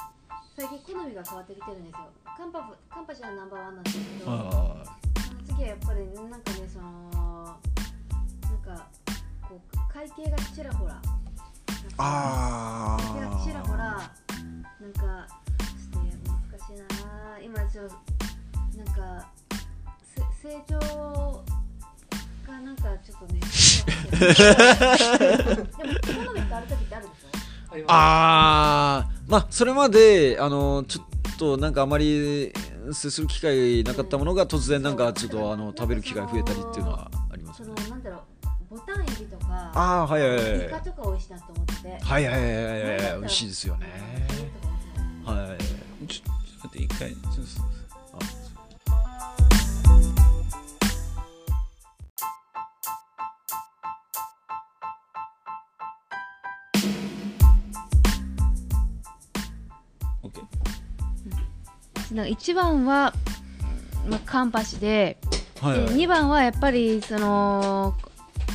最近好みが変わってきてるんですよ。カンパフカンパチはナンバーワンなんですけど。あその次はやっぱりなんかねそのなんかこう会計がちらほらあ会計がちらほらなんかちょっとね難しいな今ちょっとなんかせ成長がなんかちょっとね。でも好み変わる時ってあるでしょあーまあそれまであのちょっとなんかあまり接する機会なかったものが突然なんかちょっとあの食べる機会増えたりっていうのはありますね。のなんだろう。ボタンエビとか。ああはいはいはいイカとか美味しいなと思って。てはいはいはいはいはい。美味しいですよね。はいはいはい。ちょちょっと待って、一回、ちょっと。ーなんか1番は、まあ、カンパシでではいはい。2番はやっぱりその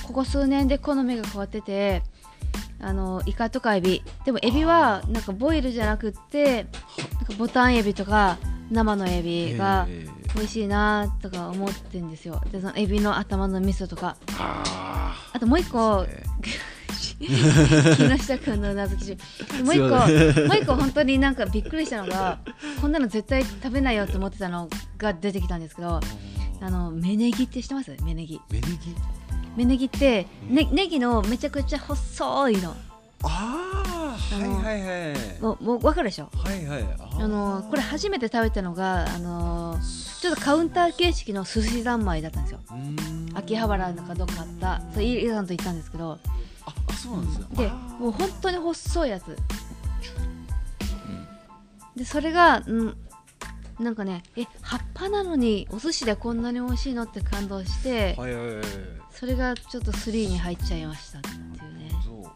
ここ数年で好みが変わっててあのイカとかエビ。でもエビはなんかボイルじゃなくってなんかボタンエビとか生のエビがえー。美味しいなとか思ってんですよ。でそのエビの頭の味噌とか。ああともう一個え木下君のうなずきしもう一個もう一個本当になんかびっくりしたのが こんなの絶対食べないよと思ってたのが出てきたんですけどあの芽ネギって知ってます？芽ネギ。芽ネギ？芽ネギってねネギのめちゃくちゃ細いの。ああはいはいはい。もうもう分かるでしょ？はいはい。あのこれ初めて食べたのがあのちょっとカウンター形式の寿司三昧だったんですよ。秋葉原なんかどっかあった。そうイラさんと行ったんですけどああそうなんですねでもう本当に細いやつ。でそれが、うん、なんかねえ葉っぱなのにお寿司でこんなに美味しいのって感動してはいはいはいそれがちょっと3に入っちゃいましたっていうね。そう。っ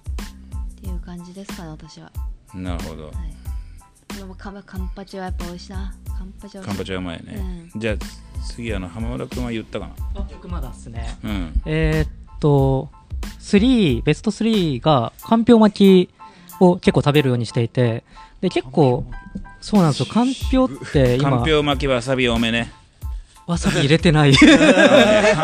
ていう感じですかね私は、なるほど。はい、でもカンカンパチはやっぱ美味しいな。カンパチはカンパチはうまいね、じゃあ次あの浜村君は言ったかな？僕まだですね。うん。えーっと3ベスト3がかんぴょう巻きを結構食べるようにしていてで結構そうなんですよ。かんぴょうってかん今ぴょう巻きわさび多めね。わさび入れてない。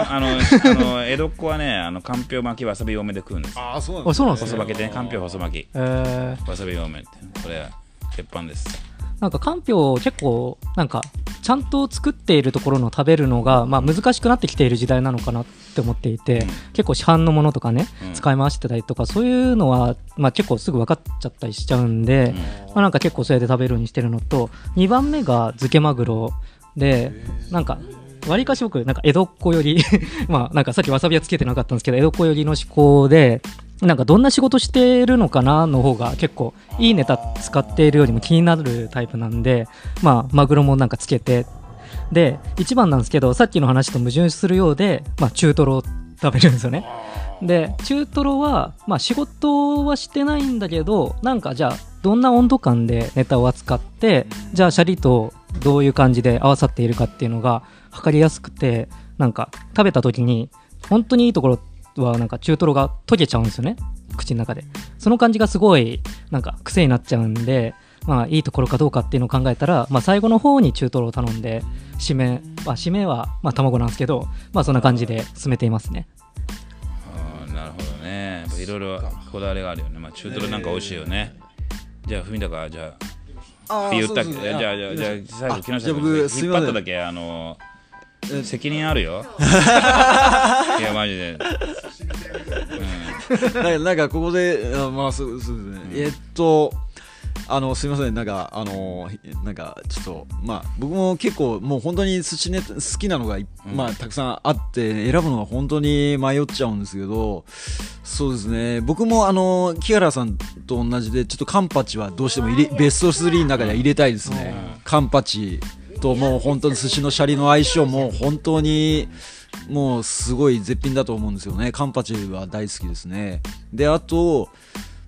あのあの江戸っ子はねあのかんぴょう巻きわさび多めで食うんですよ。ああそうなんですね。細巻きでね。かんぴょう細巻き。えー。わさび多めってこれ鉄板です。なんかかんぴょう結構なんかちゃんと作っているところの食べるのが、まあ、難しくなってきている時代なのかなって思っていて、うん。結構市販のものとかね、うん。使い回してたりとかそういうのは、まあ、結構すぐ分かっちゃったりしちゃうんで、まあ、なんか結構それで食べるようにしてるのと2番目が漬けマグロでなんかわりかし僕なんか江戸っ子より まあなんかさっきわさびはつけてなかったんですけど江戸っ子よりの思考でなんかどんな仕事してるのかなの方が結構いいネタ使っているよりも気になるタイプなんでまあマグロもなんかつけてで一番なんですけどさっきの話と矛盾するようで、まあ、中トロを食べるんですよね。で中トロは、まあ、仕事はしてないんだけどなんかじゃあどんな温度感でネタを扱ってじゃあシャリとどういう感じで合わさっているかっていうのが測りやすくてなんか食べた時に本当にいいところはなんか中トロが溶けちゃうんですよね。口の中で。その感じがすごいなんか癖になっちゃうんでまあいいところかどうかっていうのを考えたら、まあ、最後の方に中トロを頼んで締め、まあ、締めはまあ卵なんですけどまあそんな感じで進めていますね。あーなるほどね。いろいろこだわりがあるよね。まあ中トロなんか美味しいよね。じゃあ文高じゃああって言ったっけ？じゃあじゃあじゃあ最後木下じゃあ僕君すいません引っ張っただけ？あの責任あるよ。いやマジで。なんかなんかここで、あまあそうそうですね、えっとあのすみません。なんかあのなんかちょっとまあ僕も結構もう本当に寿司ネタ好きなのがい、うん。まあたくさんあって選ぶのが本当に迷っちゃうんですけどそうですね。僕もあの木原さんと同じでちょっとカンパチはどうしても入れベスト3の中では入れたいですね、カンパチともう本当に寿司のシャリの相性も本当にもうすごい絶品だと思うんですよね。カンパチは大好きですね。であと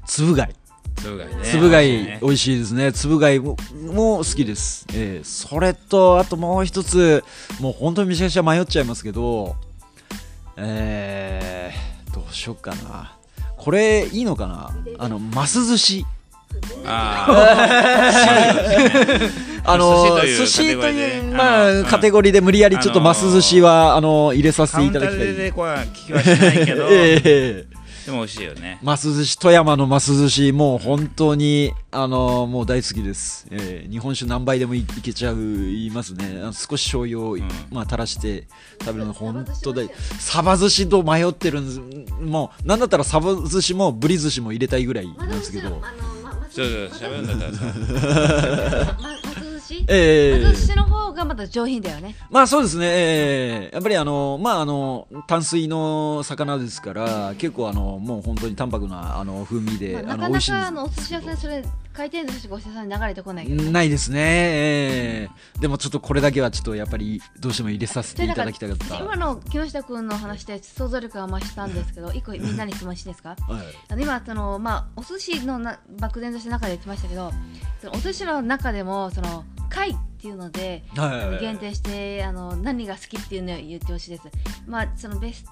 つぶ貝つぶ貝貝ね。美味しいですね。つぶ貝もも好きです、えーそれとあともう一つもう本当にめちゃくちゃ迷っちゃいますけどえー、どうしようかな。これいいのかな？あのます寿司。あ あの寿寿司というまあのカテゴリーで無理やりちょっとます寿司はあの入れさーカウンタせていただきたい。ーでこうは聞きはしないけど。ええでも美味しいよね。ます寿司富山のます寿司もう本当にあのもう大好きです、えー日本酒何杯でもいいけちゃういますね。少し醤油を、ん。まあ垂らして食べるの本当大サバ寿司と迷ってるんです。もうなんだったらサバ寿司もブリ寿司も入れたいぐらいなんですけど、あのままちょっと喋るんだったらさ ま松寿司ええ。松寿司の方がまた上品だよね。まあそうですね、えーやっぱりあの、まああの、淡水の魚ですから、結構あの、もう本当に淡白なあの風味で、まあなかなかあのお寿司屋さんにそれ回転寿司ごお寿司屋さんに流れてこないけど。ねないですね、え。ーでもちょっとこれだけはちょっとやっぱりどうしても入れさせていただきたかった。今の木下君の話で想像力が増したんですけど一個みんなに質問していいですか？はい。あの今その、まあ、お寿司のな漠然とした中で言ってましたけどそのお寿司の中でもその貝っていうので、はいあの限定してあの何が好きっていうのを言ってほしいです。まあそのベス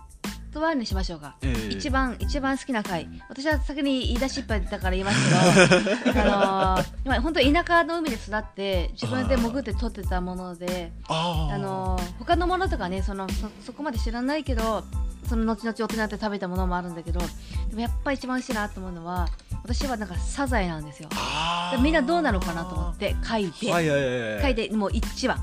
トワンにしましょうか。えー一番一番好きな貝私は先に言い出しっぱいだから言いますけど あのー今本当田舎の海で育って自分で潜って取ってたものであー。あのー他のものとかねそのそそこまで知らないけどその後々大人になって食べたものもあるんだけどでもやっぱり一番美味しいなと思うのは私はなんかサザエなんですよ。でみんなどうなのかなと思って貝で、はいはいはいはい。貝でもう一番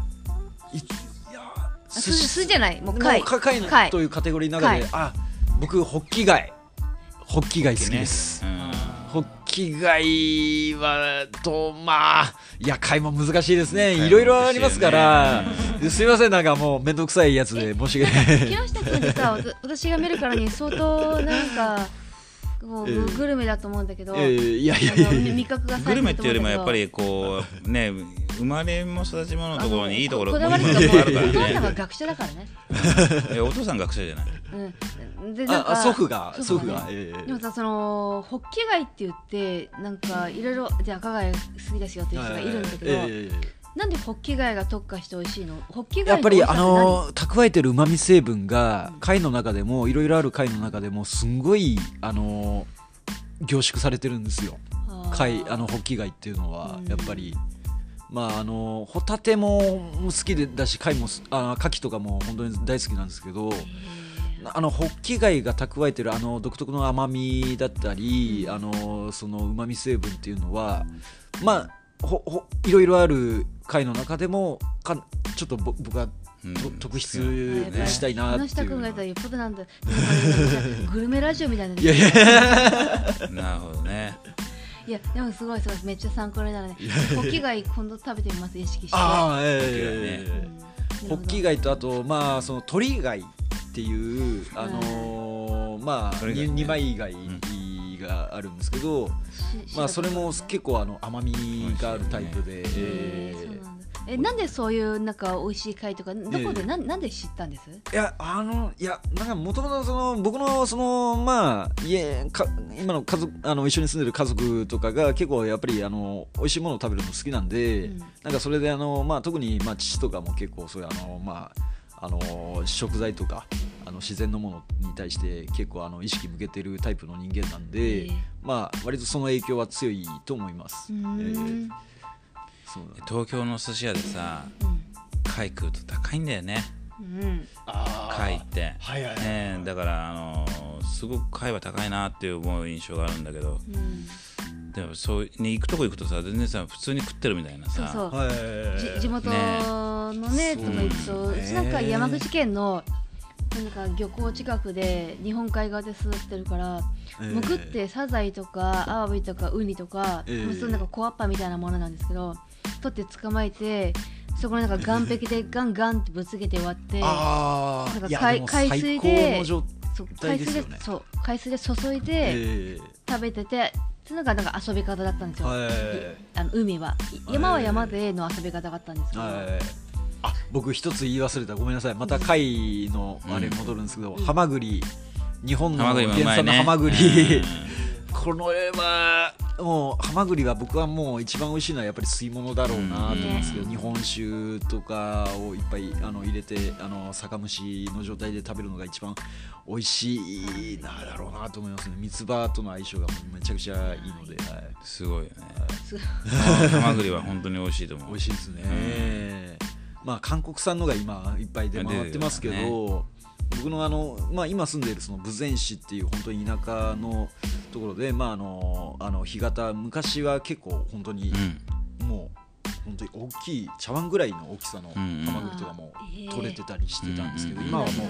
すすじゃない。もう貝。貝貝貝。というカテゴリーの中で貝。あ僕ホッキ貝。ホッキ貝好きです、うんホッキ貝はとまあいや貝も難しいですね。いろいろありますから。すいませんなんかもうめんどくさいやつで申し訳ない。木下君ってさわた私が見るからに相当なんかこうええ。ググルメだと思うんだけど、えーいやいやいや。味覚がグルメっていうよりもやっぱりこうね生まれも育ちものところにいいところこだわりもとかもいいところあるからお父さんはね学者だからね。えお父さん学者じゃない？うん。でなんか祖父が祖父ね。が、ええでもさそのホッキ貝って言ってなんかいろいろじゃあ赤貝好きですよっていう人がいるんだけど、ええなんでホッキ貝が特化して美味しいの？ホッキ貝やっぱりあの蓄えてる旨味成分が貝の中でもいろいろある貝の中でもすんごいあの凝縮されてるんですよ。貝あのホッキ貝っていうのはうん。やっぱり、まああのホタテも好きでだし貝もすあ牡蠣とかも本当に大好きなんですけどあのホッキ貝が蓄えてるあの独特の甘みだったり、あのその旨味成分っていうのはまあほほいろいろある貝の中でもかちょっとぼ僕はうん。と特や筆したいなっていう木下君が言ったらよっぽどなんだ。グルメラジオみたいな。いやいや。なるほどね。いやでもすごいすごいめっちゃ参考になるね。ホッキ貝今度食べてみます意識して。ああええ。うん。ホッキ貝とあとまあその鳥貝っていうあのーまあ二枚貝があるんですけど、しまあそれも結構あの甘みがあるタイプで、ええなんでそういうなんか美味しい貝とかどこで、ええなんなんで知ったんです？いやあのいやなんかもともとその僕のそのまあ家か今の家族あの一緒に住んでる家族とかが結構やっぱりあの美味しいものを食べるの好きなんで、うん。なんかそれであのまあ特にまあ父とかも結構そういうあのまああの食材とかあの自然のものに対して結構あの意識向けてるタイプの人間なんで、ええ。まあ割とその影響は強いと思います。えー東京の寿司屋でさうん。貝食うと高いんだよね。うん。貝って。はいはいはいねだからあのーすごく貝は高いなっていう思う印象があるんだけど。うん。でもそうに行くとこ行くとさ全然さ普通に食ってるみたいなさ。そうそう。はいじ地元のねとか行くと、うちなんか山口県のなんか漁港近くで日本海側で育ってるから、えーむくってサザイとかアワビとかウニとか、えーまあそういうなんかコアッパみたいなものなんですけど取って捕まえてそこのなんか岸壁でガンガンってぶつけて割ってあなんか海海水でそう態海水でそう海水で注いでえ食べてて、それなんかなんか遊び方だったんですよ、はいあの海は。山は山での遊び方があったんですけど、はいあ僕一つ言い忘れた。ごめんなさい。また貝のあれに戻るんですけど、ハマグリ日本の原産のハマグリ、うん。これはもうハマグリは僕はもう一番美味しいのはやっぱり吸い物だろうなと思うんですけど、うん。日本酒とかをいっぱいあの入れてあの酒蒸しの状態で食べるのが一番美味しいなだろうなと思いますね。三つ葉との相性がめちゃくちゃいいので、はい、すごいよね。すごいハマグリは本当に美味しいと思う。美味しいですね、まあ韓国産のが今いっぱい出回ってますけど、僕のあの、まあ、今住んでいるその豊前市っていう本当に田舎のところで、まあ、あのあの干潟昔は結構本当にうん。もう本当に大きい茶碗ぐらいの大きさのハマグリとかもえー。取れてたりしてたんですけど、うん今はもう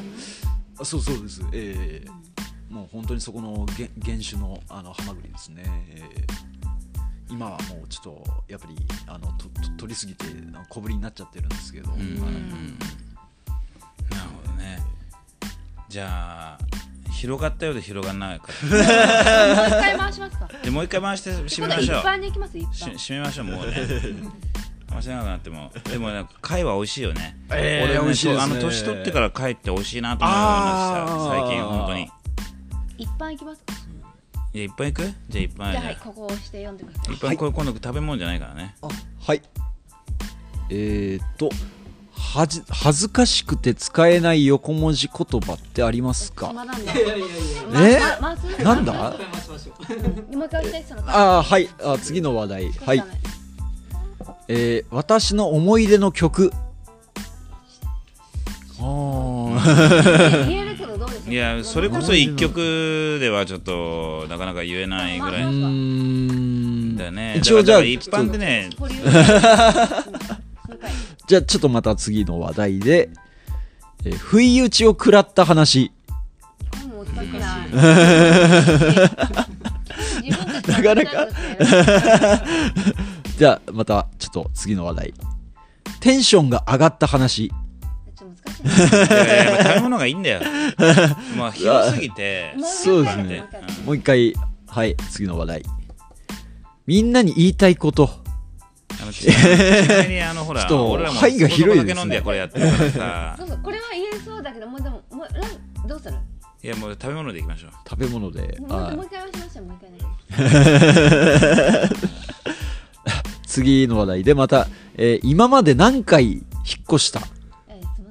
あそうそうです。ええもう本当にそこの原原種のあのハマグリですね、ええ今はもうちょっとやっぱりあのとと取りすぎてあの小ぶりになっちゃってるんですけど、なるほどね。じゃあ広がったようで広がらないかもう一回回しますか。らでもう一回回して締めましょう。般に行きます一し般。締めましょうもうね。回せなくなっても。でもなんか貝は美味しいよね、えー俺ね美味しいですね。あの年取ってから貝って美味しいなと思いました。最近本当に。一般行きますか。いやいっぱい行く？じゃあいっぱいじゃあはいここを押して読んでください。いっぱい。これ今度食べ物じゃないからね。あはい。えー、っとはじ恥ずかしくて使えない横文字言葉ってありますか？えま回すなんだ？あーはい。あ次の話題。はい、えー、私の思い出の曲。あーいやそれこそ一曲ではちょっとなかなか言えないぐらういだよね。一応じゃあ一般でね。じゃあちょっとまた次の話題で、えー不意打ちを食らった話。なかなか。じゃあまたちょっと次の話題。テンションが上がった話いな。いやいや食べ物がいいんだよ。まあ広すぎて。もそうですね。もう一回もう一回はい次の話題。みんなに言いたいこと。あののちなみにあのほらちょっと俺らも範囲が広いですね。子供だけ飲んでこれやってるからさ。そうそうこれは言えそうだけどもうでももうどうする？いやもう食べ物でいきましょう。食べ物でもう一回話しましょうもう一回ね 次の話題でまた、えー今まで何回引っ越した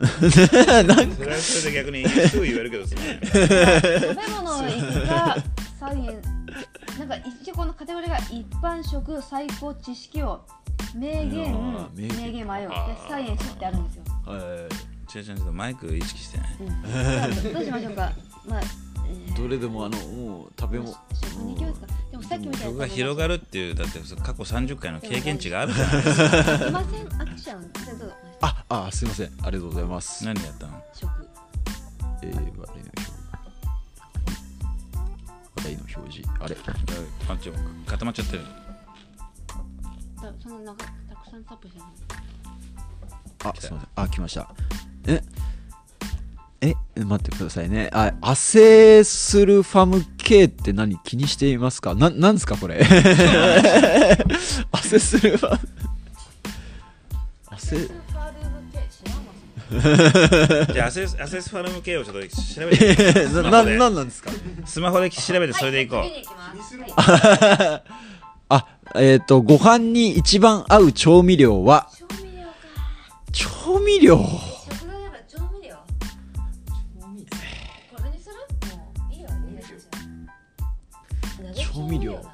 えーすみませんそれはそれで逆にすぐ言えるけどすまない食べ物いくか菜園なんか一応このカテゴリーが一般食最高知識を名言あー名言。名言迷うでサイエンスってあるんですよ、ちょちょちょっとマイク意識してね。うん、だからどどうしましょうか。まあ、えー。どれでもあのもう食べ物。食に行きますかでもさっきみたいな僕が広がるっていうだって過去30回の経験値があるじゃないですか いません。アクションじゃあどうぞああすいません。ありがとうございます。何やったの食。えー、話題の表話題の表示。あれ？あちょ固まっちゃってる。だそのなんかたくさんタップしてる。あすいません。あ来ました。ええ待ってくださいね。あアセスルファム系って何？気にしていますか？ななんですかこれ？アセスルファム。アセじゃあアセスアセスファルム系をちょっと調べてスな。ななんなんですか？スマホで調べてそれでいこう、次に行きますはいあえっ、とご飯に一番合う調味料は？調味料か。調味料？食材やっぱ調味料これにするもういいよいいよなぜ調味料。なの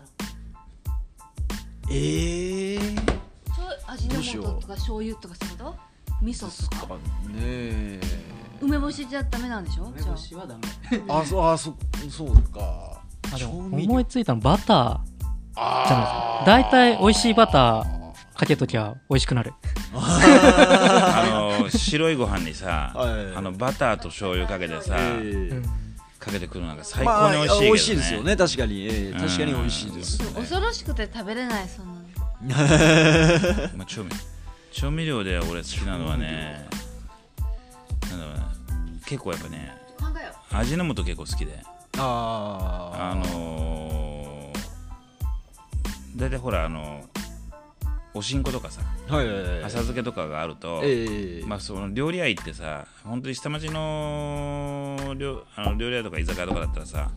えー、味のどうしよう素とか醤油とかそういうこと？味噌とかねえ。梅干しじゃダメなんでしょ？じゃあはダメ。あそうあそそうか。あでも思いついたのバターじゃないですか。大体美味しいバターかけときゃ美味しくなる。あの白いご飯にさ、はい。あのバターと醤油かけてさ、えーかけてくるのが最まあ高に美味しいけど、ね。美味しいですよね。確かに、えー確かに美味しいですね。恐ろしくて食べれないそんなの。まあ、調味調味料で俺好きなのはねなんだろうな結構やっぱね味の素結構好きで。ああのー、大体ほらあのおしんことかさはいはいはい浅漬けとかがあると、ええまあ、その料理屋行ってさ本当に下町の料あの料理屋とか居酒屋とかだったらさ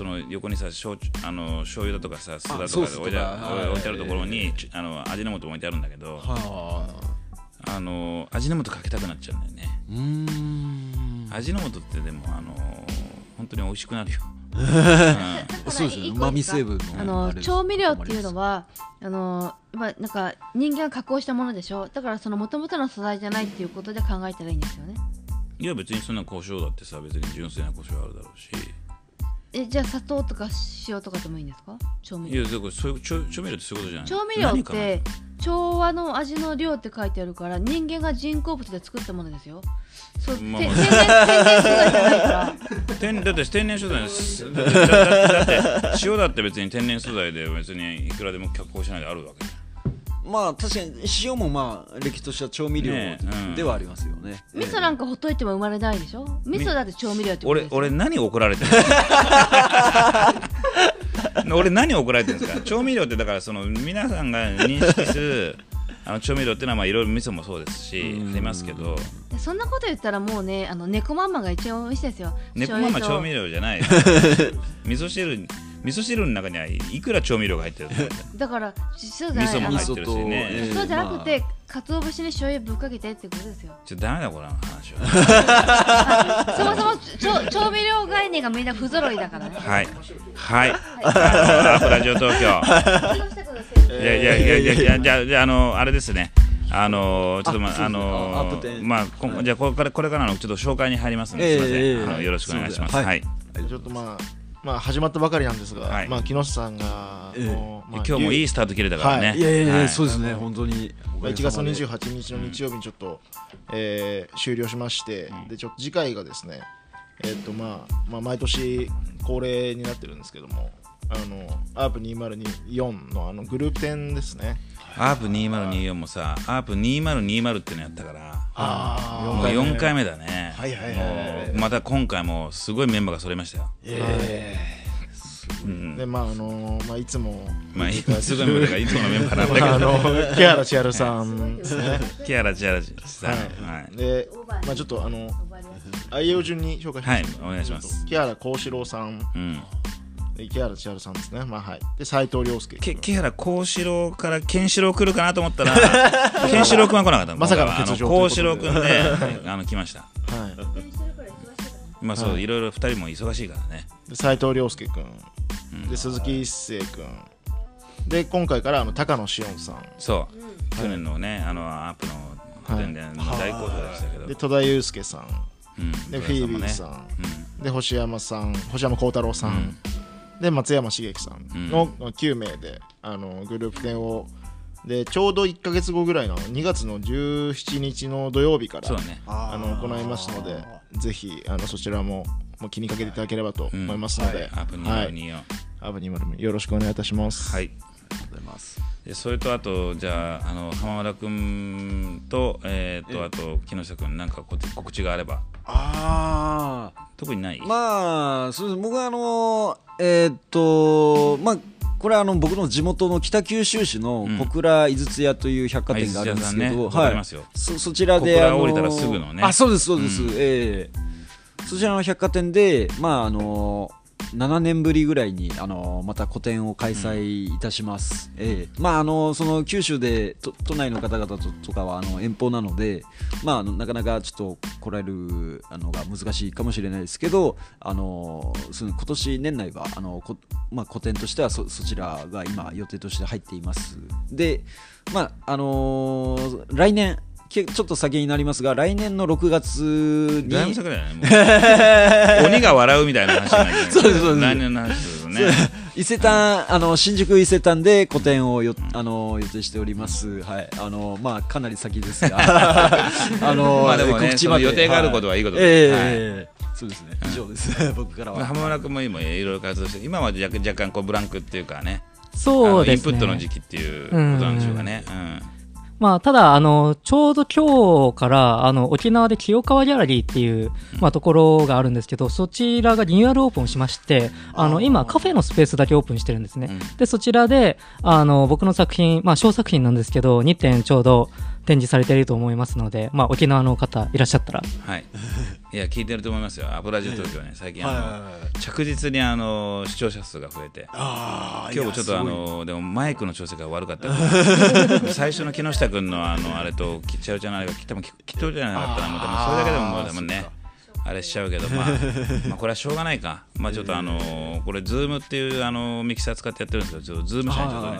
その横にさ焼酎あの醤油だとかさ酢だとか置いてあはい。置いてあるところに、ちあの味の素置いてあるんだけど、はあ。あの味の素かけたくなっちゃうんだよね。うーん。味の素ってでもあの本当に美味しくなるよ、うんそうですね。旨味成分のあの調味料っていうのはあのまあなんか人間が加工したものでしょ？だからその元々の素材じゃないっていうことで考えたらいいんですよね。いや別にそんな胡椒だってさ別に純粋な胡椒あるだろうしえじゃあ砂糖とか塩とかでもいいんですか？調味料。いやだからそういう調調味料ってそういうことじゃない。調味料って調和の味の量って書いてあるから人間が人工物で作ったものですよ。そう、まあまあ。て天然天然素材じゃないから。天だって天然素材です。だって塩だって別に天然素材で別にいくらでも加工しないであるわけじまあ確かに塩もまあ歴とした調味料ねうん。ではありますよね。味噌なんかほっといても生まれないでしょ？味噌だって調味料ってこと俺ですよ俺何怒られてるの？俺何怒られてるんですか？調味料ってだからその皆さんが認識する あの調味料っていうのはまあいろいろ味噌もそうですしありますけど。でそんなこと言ったらもうねあの猫ママが一番美味しいですよ。猫ママ調味料料じゃない。味噌汁味噌汁の中にはいくら調味料が入ってるの だからそうじゃない。味噌も入ってるしね。えーそうじゃなくて、ま鰹節に醤油ぶっかけてってことですよ。ちょっとダメだこの話は。そもそも調調味料概念がみんな不揃いだからね。はい。はい。ラジオ東京。いやい。やいやいやいやじゃあじゃああのあれですね。あのちょっとまああのあアップテンまあこんじゃあこれからこれからのちょっと紹介に入りますので、ええすみません、ええあのよろしくお願いします。はい。はい。ちょっとまあまあ始まったばかりなんですが、はい。まあ木下さんが、ええ。まあ今日もいいスタート切れたからね。はい。いやいやいや、はい。そうですね。本当に。まあ1月の28日の日曜日にちょっと、えー終了しまして、でちょっと次回がですねえっとまあ、まあ毎年恒例になってるんですけどもあのアープ2024のあのグループ展ですねアープ2024もさ、アープ2020ってのやったから、あもう4回目だね。はいはいはいまた今回もすごいメンバーが揃いましたよ。えうんでまああのまあいつもまあいすごい無理がいつものメンバーなんだけど。あの木原千春さんですね。木原千原さん。ははい。でまあちょっとあの愛用順に紹介しはいますお願いします。木原幸四郎さん。うん。で木原千春さんですね。まあはい。で斉藤亮介け木原幸四郎からケンシロウ来るかなと思ったら ケンシロウ君は来なかったまさかの欠場あの幸四郎君で はいあの来ました。はい。まあそう、はい。い、ろいろ二人も忙しいからね。で斉藤亮介君うん。で鈴木一星君で今回からあの高野紫音さん。そう。去年のねあのアップの個展で大好評でしたけど、で戸田祐介さん。でフィービーさん、で星山さん。星山幸太郎さん、で松山茂樹さんの9名であのグループ展をでちょうど1か月後ぐらいの2月の17日の土曜日からそうだね。あの行いますのでぜひあのそちらももう気にかけていただければと思いますので、アップはい、224アブ202よろしくお願いいたします。はい、でそれとあとじゃああの浜村君と,、えー、とあと木下君なんかこ告知があればあ特にない、あまあそうです僕はあのえーっとまあこれはあの僕の地元の北九州市のうん。小倉井筒屋という百貨店があるんですけど、あ井筒屋さんねはい。そそちらであのね。あそうですそうです、うん。ええ。そちらの百貨店でまああの7年ぶりぐらいにあのまた個展を開催いたします、ええ。まああのその九州で都都内の方々ととかはあの遠方なのでまあなかなかちょっと来られるあのが難しいかもしれないですけどあのその今年年内はあのこ、まあ、個展としてはそそちらが今予定として入っています。でまああのー来年けちょっと先になりますが来年の6月に 鬼が笑うみたいな話になる そうですそうです。来年の話ですよね。伊勢丹、あの新宿伊勢丹で個展をよ、あの予定しております。はい、あのまあかなり先ですが、あのまあでもね告予定があることはいいことえですえそうですね。以上です。僕からは。浜村君も今いろいろ活動して今は若若干こうブランクっていうかね。そうですね。インプットの時期っていうことなんでしょうかね、うんまあ、ただ、あの、ちょうど今日から、あの、沖縄で清川ギャラリーっていう、まあ、ところがあるんですけど、そちらがリニューアルオープンしまして、あの、今、カフェのスペースだけオープンしてるんですね。うん。で、そちらで、あの、僕の作品、まあ、小作品なんですけど、2点ちょうど展示されていると思いますので、まあ、沖縄の方いらっしゃったら、はい。いや聞いてると思いますよ。アプラジオ東京ね最近あの、着実にあの視聴者数が増えて。あー今日もちょっとあのでもマイクの調整が悪かった 最初の木下君のあのあれとちゃうちゃんのあれが多分ききっとじゃなかったらもうそれだけでももう多分ねあれしちゃうけど、まあ、まあこれはしょうがないか、まあ、ちょっとあのこれ、ズームっていうあのミキサー使ってやってるんですけど、ちょっとズーム社にちょっとね、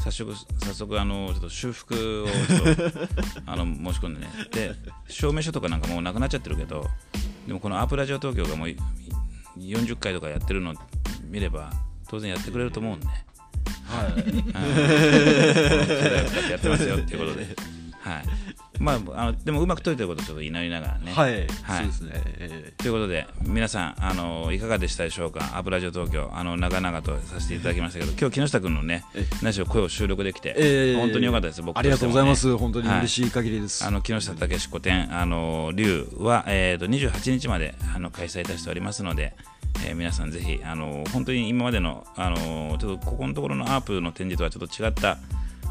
早速、早速、早速あのちょっと修復をちょっと あの申し込んでね、で、証明書とかなんかもうなくなっちゃってるけど、でもこのアップラジオ東京がもうい40回とかやってるの見れば、当然やってくれると思うんで、はい、やってますよっていうことで、はい。まあ、あのでもうまく解いてることをちょっと祈りながらね。はい、はい。そうですね。えということで皆さんあのいかがでしたでしょうか？アップラジオ東京。あの長々とさせていただきましたけど今日木下君のねえ何しろ声を収録できて、え本当に良かったです僕ありがとうございます。本当に嬉しい限りです。あの木下武史古典あの龍は、えー、と28日まであの開催いたしておりますので、えー皆さんぜひあの本当に今までのあのちょっとここのところのアープの展示とはちょっと違った、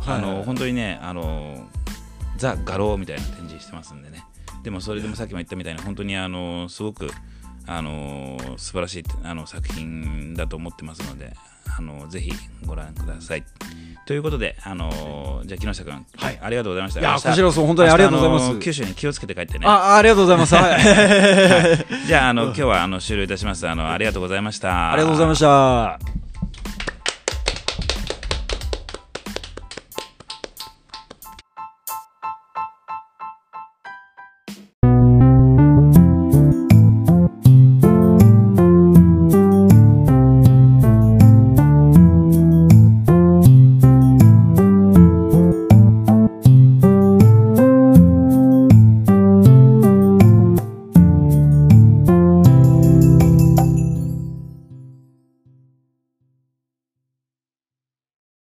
あの本当にねあのザ・画廊みたいな展示してますんでねでもそれでもさっきも言ったみたいに本当にあのすごくあの素晴らしいあの作品だと思ってますのであのぜひご覧ください。ということで、あのじゃあ木下君、はいありがとうございました。いやこちらこそ本当にありがとうございます九州に気をつけて帰ってね。あ、ありがとうございます。はい。じゃあ、あの 今日はあの終了いたします。あのありがとうございました。ありがとうございました。